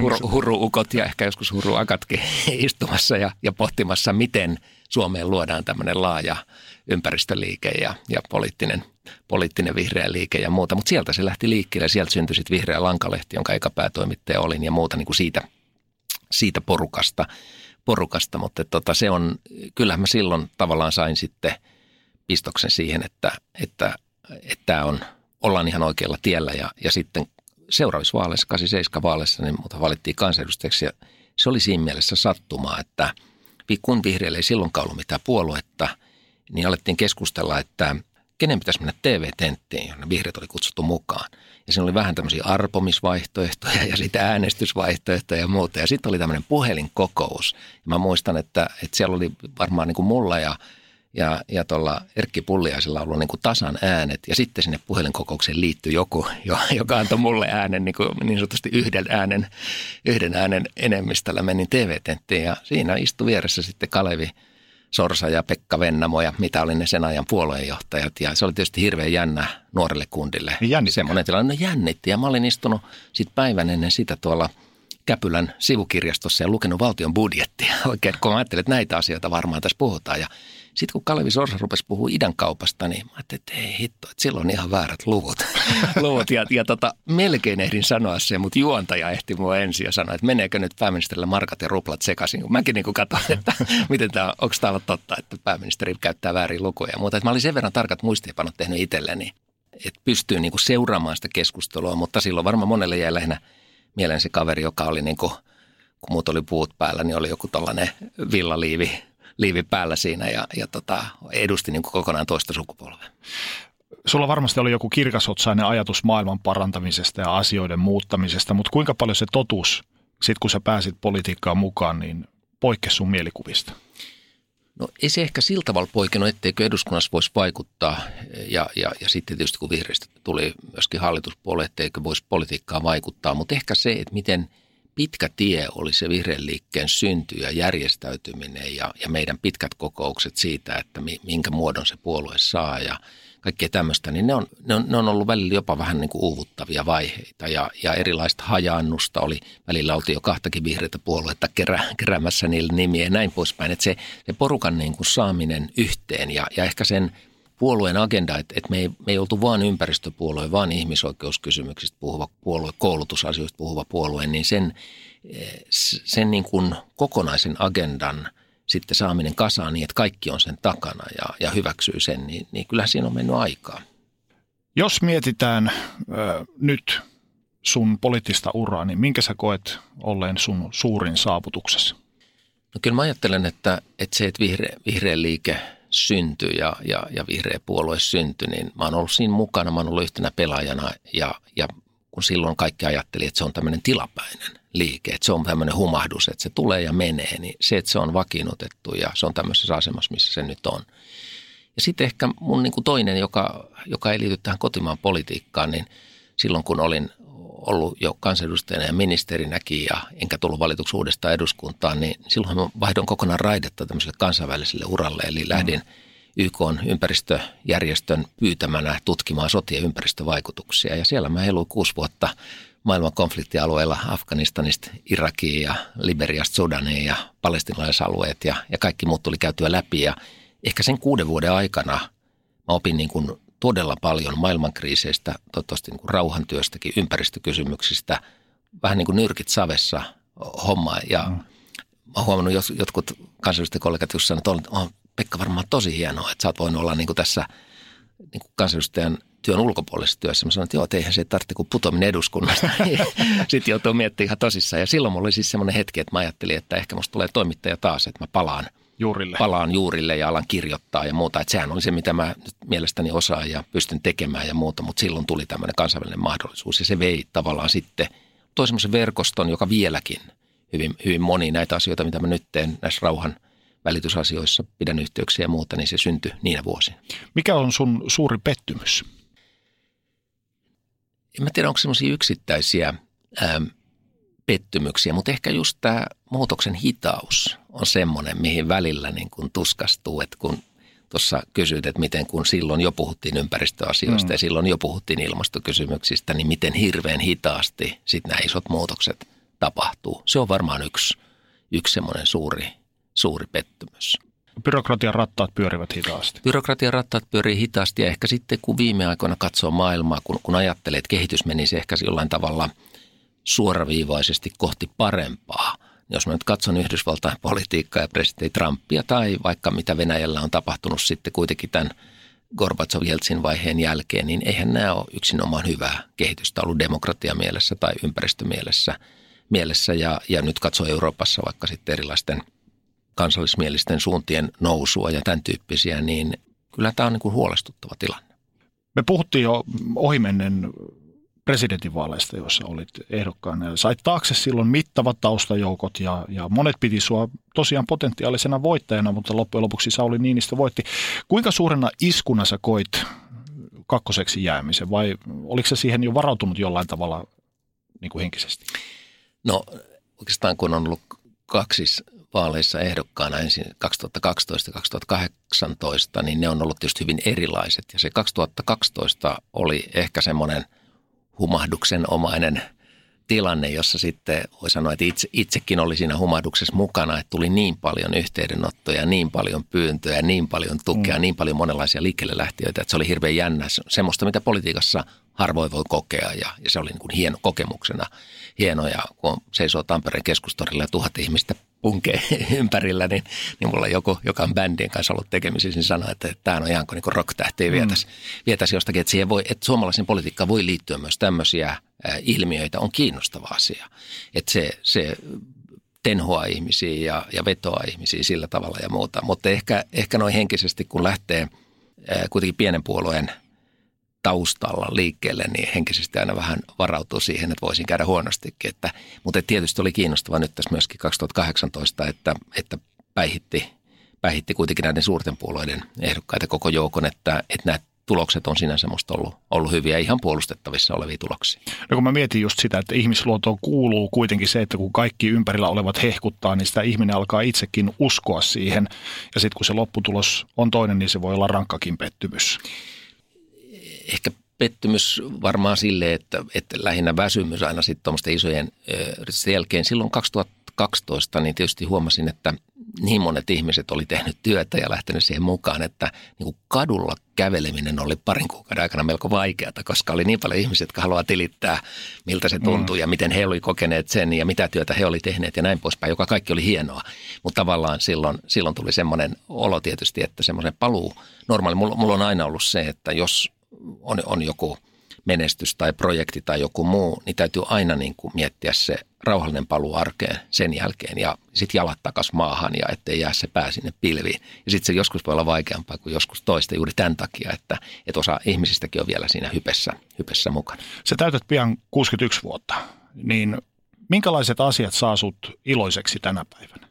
huru, huruukot ja ehkä joskus huruakatkin istumassa ja ja pohtimassa, miten Suomeen luodaan tämmöinen laaja ympäristöliike ja, ja poliittinen, poliittinen vihreä liike ja muuta. Mutta sieltä se lähti liikkeelle ja sieltä syntyi sitten Vihreä Lankalehti, jonka eka päätoimittaja olin ja muuta niin kuin siitä, siitä porukasta. porukasta. Mutta tota, se on, kyllähän mä silloin tavallaan sain sitten pistoksen siihen, että, että, että on, ollaan ihan oikealla tiellä ja, ja sitten seuraavissa vaaleissa, 87 vaaleissa, niin valittiin kansanedustajaksi ja se oli siinä mielessä sattumaa, että kun vihreille ei silloinkaan ollut mitään puoluetta, niin alettiin keskustella, että kenen pitäisi mennä TV-tenttiin, jonne vihreät oli kutsuttu mukaan. Ja siinä oli vähän tämmöisiä arpomisvaihtoehtoja ja sitten äänestysvaihtoehtoja ja muuta. Ja sitten oli tämmöinen puhelinkokous. Ja mä muistan, että, että siellä oli varmaan niin kuin mulla ja ja, ja tuolla Erkki Pulliaisella on ollut niin kuin tasan äänet. Ja sitten sinne puhelinkokoukseen liittyy joku, joka antoi mulle äänen niin, kuin niin sanotusti yhden äänen, yhden äänen enemmistöllä. Menin TV-tenttiin ja siinä istui vieressä sitten Kalevi Sorsa ja Pekka Vennamo ja mitä oli ne sen ajan puolueenjohtajat ja se oli tietysti hirveän jännä nuorelle kundille. Jännitti. Semmoinen tilanne, no jännitti. Ja mä olin istunut sitten päivän ennen sitä tuolla Käpylän sivukirjastossa ja lukenut valtion budjettia. Oikein, kun mä ajattelin, että näitä asioita varmaan tässä puhutaan. Ja sitten kun Kalevi Sorsa rupesi puhua idän kaupasta, niin mä ajattelin, että ei hitto, että silloin on ihan väärät luvut. luvut ja, ja tota, melkein ehdin sanoa se, mutta juontaja ehti mua ensin ja sanoi, että meneekö nyt pääministerille markat ja ruplat sekaisin. Mäkin niin katsoin, että miten tämä, onko tämä totta, että pääministeri käyttää väärin lukuja ja muuta. Että mä olin sen verran tarkat muistiinpanot tehnyt itselleni, että pystyy niin seuraamaan sitä keskustelua, mutta silloin varmaan monelle jäi lähinnä mieleen se kaveri, joka oli niin kuin, kun muut oli puut päällä, niin oli joku tällainen villaliivi liivi päällä siinä ja, ja tota, edusti niin kuin kokonaan toista sukupolvea. Sulla varmasti oli joku kirkasotsainen ajatus maailman parantamisesta ja asioiden muuttamisesta, mutta kuinka paljon se totuus, sit kun sä pääsit politiikkaan mukaan, niin poikkesi sun mielikuvista? No ei se ehkä sillä tavalla poikennut, etteikö eduskunnassa voisi vaikuttaa ja, ja, ja sitten tietysti kun vihreistä tuli myöskin hallituspuolue, etteikö voisi politiikkaa vaikuttaa, mutta ehkä se, että miten – pitkä tie oli se vihreän liikkeen synty ja järjestäytyminen ja, ja meidän pitkät kokoukset siitä, että minkä muodon se puolue saa. Ja kaikkea tämmöistä, niin ne on, ne, on, ne on ollut välillä jopa vähän niin kuin uuvuttavia vaiheita ja, ja erilaista hajaannusta oli. Välillä oltiin jo kahtakin vihreitä puoluetta kerä, keräämässä niille nimiä ja näin poispäin. Että se, se porukan niin kuin saaminen yhteen ja, ja ehkä sen puolueen agenda, että, että me, ei, me ei oltu vain ympäristöpuolue, vaan ihmisoikeuskysymyksistä puhuva puolue, koulutusasioista puhuva puolue, niin sen, sen niin kuin kokonaisen agendan sitten saaminen kasaan niin, että kaikki on sen takana ja, ja hyväksyy sen, niin, niin kyllä siinä on mennyt aikaa. Jos mietitään ö, nyt sun poliittista uraa, niin minkä sä koet olleen sun suurin saavutuksessa? No kyllä mä ajattelen, että, että se, että vihreä, vihreä liike syntyi ja, ja, ja vihreä puolue syntyi, niin mä oon ollut siinä mukana, mä oon ollut yhtenä pelaajana ja, ja kun silloin kaikki ajatteli, että se on tämmöinen tilapäinen liike, että se on tämmöinen humahdus, että se tulee ja menee, niin se, että se on vakiinnutettu ja se on tämmöisessä asemassa, missä se nyt on. Ja sitten ehkä mun niin kuin toinen, joka, joka ei liity tähän kotimaan politiikkaan, niin silloin kun olin ollut jo kansanedustajana ja ministerinäkin ja enkä tullut valituksi uudestaan eduskuntaan, niin silloin mä vaihdon kokonaan raidetta tämmöiselle kansainväliselle uralle. Eli lähdin YK ympäristöjärjestön pyytämänä tutkimaan sotien ympäristövaikutuksia. Ja siellä mä eluin kuusi vuotta maailman konfliktialueilla Afganistanista, Irakiin ja Liberiasta, Sudaniin ja palestinalaisalueet ja, ja kaikki muut tuli käytyä läpi. Ja ehkä sen kuuden vuoden aikana mä opin niin kuin todella paljon maailmankriiseistä, toivottavasti niin kuin rauhantyöstäkin, ympäristökysymyksistä, vähän niin kuin nyrkit savessa homma. Ja mm. mä oon huomannut, jos jotkut kansalliset kollegat just sanoivat, että on Pekka varmaan tosi hienoa, että sä oot voinut olla niin kuin tässä niin kuin kansanedustajan työn ulkopuolisessa työssä. Mä sanoin, että joo, että eihän se tarvitse kuin putoaminen eduskunnasta. Sitten joutuu miettimään ihan tosissaan. Ja silloin mulla oli siis semmoinen hetki, että mä ajattelin, että ehkä musta tulee toimittaja taas, että mä palaan juurille. Palaan juurille ja alan kirjoittaa ja muuta. Että sehän oli se, mitä mä nyt mielestäni osaan ja pystyn tekemään ja muuta, mutta silloin tuli tämmöinen kansainvälinen mahdollisuus ja se vei tavallaan sitten toi semmoisen verkoston, joka vieläkin hyvin, hyvin moni näitä asioita, mitä mä nyt teen näissä rauhan välitysasioissa, pidän yhteyksiä ja muuta, niin se syntyi niinä vuosina. Mikä on sun suuri pettymys? En mä tiedä, onko semmoisia yksittäisiä ähm, pettymyksiä, mutta ehkä just tämä muutoksen hitaus on semmoinen, mihin välillä niin kun tuskastuu, että kun tuossa kysyit, että miten kun silloin jo puhuttiin ympäristöasioista mm. ja silloin jo puhuttiin ilmastokysymyksistä, niin miten hirveän hitaasti sitten nämä isot muutokset tapahtuu. Se on varmaan yksi, yksi semmoinen suuri, suuri pettymys. Byrokratian rattaat pyörivät hitaasti. Byrokratian rattaat pyörii hitaasti ja ehkä sitten kun viime aikoina katsoo maailmaa, kun, kun ajattelee, että kehitys menisi ehkä jollain tavalla – suoraviivaisesti kohti parempaa. Jos mä nyt katson Yhdysvaltain politiikkaa ja presidentti Trumpia tai vaikka mitä Venäjällä on tapahtunut sitten kuitenkin tämän Gorbatsov-Jeltsin vaiheen jälkeen, niin eihän nämä ole yksinomaan hyvää kehitystä ollut demokratia mielessä tai ympäristömielessä mielessä. Ja, ja nyt katsoo Euroopassa vaikka sitten erilaisten kansallismielisten suuntien nousua ja tämän tyyppisiä, niin kyllä tämä on niin kuin huolestuttava tilanne. Me puhuttiin jo ohimennen presidentinvaaleista, joissa olit ehdokkaana. Sait taakse silloin mittavat taustajoukot ja, ja monet piti sua tosiaan potentiaalisena voittajana, mutta loppujen lopuksi Sauli Niinistö voitti. Kuinka suurena iskuna sä koit kakkoseksi jäämisen vai oliko se siihen jo varautunut jollain tavalla niin kuin henkisesti? No oikeastaan kun on ollut kaksi vaaleissa ehdokkaana ensin 2012-2018, niin ne on ollut tietysti hyvin erilaiset. Ja se 2012 oli ehkä semmoinen – humahduksen omainen tilanne, jossa sitten voi sanoa, että itse, itsekin oli siinä humahduksessa mukana, että tuli niin paljon yhteydenottoja, niin paljon pyyntöjä, niin paljon tukea, mm. niin paljon monenlaisia liikkeelle lähtiöitä, että se oli hirveän jännä. Semmoista, mitä politiikassa harvoin voi kokea ja, ja se oli niin kuin hieno kokemuksena. Hieno ja kun seisoo Tampereen keskustorilla ja tuhat ihmistä punkee ympärillä, niin, niin mulla joku, joka on bändien kanssa ollut tekemisissä, niin sanoi, että, että tämä on ihan kuin niin rock-tähtiä vietäisi, mm. vietäisi jostakin. Että, siihen voi, että suomalaisen politiikkaan voi liittyä myös tämmöisiä ilmiöitä, on kiinnostava asia. Että se, se tenhoa ihmisiä ja, ja vetoa ihmisiä sillä tavalla ja muuta. Mutta ehkä, ehkä noin henkisesti, kun lähtee kuitenkin pienen puolueen – taustalla liikkeelle, niin henkisesti aina vähän varautuu siihen, että voisin käydä huonostikin. Että, mutta tietysti oli kiinnostava nyt tässä myöskin 2018, että, että päihitti, päihitti kuitenkin näiden suurten puolueiden ehdokkaita koko joukon, että, että nämä tulokset on sinänsä musta ollut, ollut hyviä ihan puolustettavissa olevia tuloksia. No kun mä mietin just sitä, että ihmisluotoon kuuluu kuitenkin se, että kun kaikki ympärillä olevat hehkuttaa, niin sitä ihminen alkaa itsekin uskoa siihen. Ja sitten kun se lopputulos on toinen, niin se voi olla rankkakin pettymys. Ehkä pettymys varmaan sille, että, että lähinnä väsymys aina sitten tuommoisten isojen yritysten jälkeen. Silloin 2012 niin tietysti huomasin, että niin monet ihmiset oli tehnyt työtä ja lähtenyt siihen mukaan, että niin kuin kadulla käveleminen oli parin kuukauden aikana melko vaikeaa, koska oli niin paljon ihmisiä, jotka haluaa tilittää, miltä se tuntuu mm. ja miten he olivat kokeneet sen ja mitä työtä he olivat tehneet ja näin poispäin, joka kaikki oli hienoa. Mutta tavallaan silloin, silloin tuli semmoinen olo tietysti, että semmoinen paluu normaali. Mulla, mulla on aina ollut se, että jos on, on joku menestys tai projekti tai joku muu, niin täytyy aina niin kuin miettiä se rauhallinen paluu arkeen sen jälkeen ja sitten jalat takas maahan ja ettei jää se pää sinne pilviin. Ja sitten se joskus voi olla vaikeampaa kuin joskus toista juuri tämän takia, että, että osa ihmisistäkin on vielä siinä hypessä, hypessä mukana. Se täytät pian 61 vuotta, niin minkälaiset asiat saa sut iloiseksi tänä päivänä?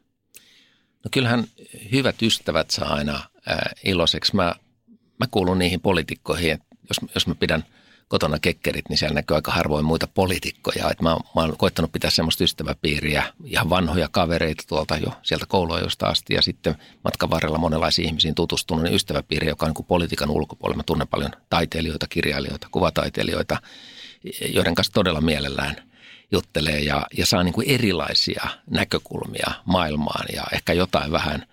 No kyllähän hyvät ystävät saa aina ää, iloiseksi. Mä, mä kuulun niihin poliitikkoihin, että jos, jos mä pidän – kotona kekkerit, niin siellä näkyy aika harvoin muita poliitikkoja. Et mä, mä oon koittanut pitää semmoista ystäväpiiriä, ihan vanhoja kavereita tuolta jo sieltä kouluajoista asti ja sitten matkan varrella monenlaisiin ihmisiin tutustunut, niin ystäväpiiri, joka on niin politiikan ulkopuolella. Mä tunnen paljon taiteilijoita, kirjailijoita, kuvataiteilijoita, joiden kanssa todella mielellään juttelee ja, ja saa niin kuin erilaisia näkökulmia maailmaan ja ehkä jotain vähän –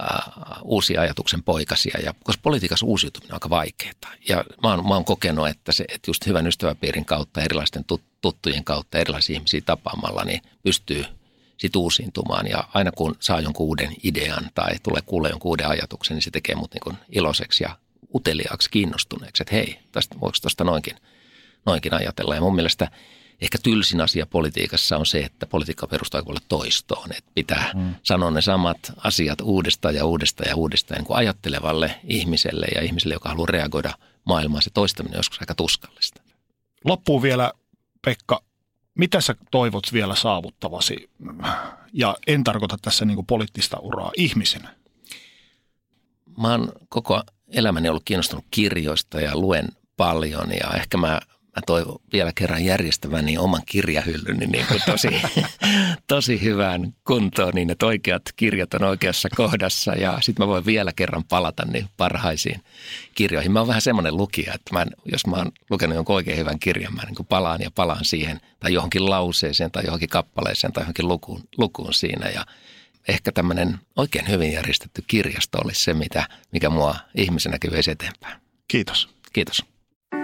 äh, uusia ajatuksen poikasia, ja, koska politiikassa uusiutuminen on aika vaikeaa. Ja mä oon, mä oon kokenut, että, se, että just hyvän ystäväpiirin kautta, erilaisten tut, tuttujen kautta, erilaisia ihmisiä tapaamalla, niin pystyy sit uusiintumaan. Ja aina kun saa jonkun uuden idean tai tulee kuulla jonkun uuden ajatuksen, niin se tekee mut niin iloiseksi ja uteliaaksi, kiinnostuneeksi, että hei, tästä, voiko tuosta noinkin, noinkin ajatella. Ja mun mielestä – ehkä tylsin asia politiikassa on se, että politiikka perustuu aika toistoon. Että pitää mm. sanoa ne samat asiat uudestaan ja uudestaan ja uudestaan niin kuin ajattelevalle ihmiselle ja ihmiselle, joka haluaa reagoida maailmaan. Se toistaminen on joskus aika tuskallista. Loppuun vielä, Pekka, mitä sä toivot vielä saavuttavasi? Ja en tarkoita tässä niin kuin poliittista uraa ihmisenä. Mä oon koko elämäni ollut kiinnostunut kirjoista ja luen paljon ja ehkä mä mä toivon vielä kerran järjestäväni oman kirjahyllyni niin kuin tosi, tosi hyvään kuntoon, niin että oikeat kirjat on oikeassa kohdassa ja sitten mä voin vielä kerran palata niin parhaisiin kirjoihin. Mä oon vähän semmoinen lukija, että mä, jos mä oon lukenut jonkun oikein hyvän kirjan, mä niin kuin palaan ja palaan siihen tai johonkin lauseeseen tai johonkin kappaleeseen tai johonkin lukuun, lukuun siinä ja ehkä tämmöinen oikein hyvin järjestetty kirjasto olisi se, mitä, mikä mua ihmisenäkin veisi eteenpäin. Kiitos. Kiitos.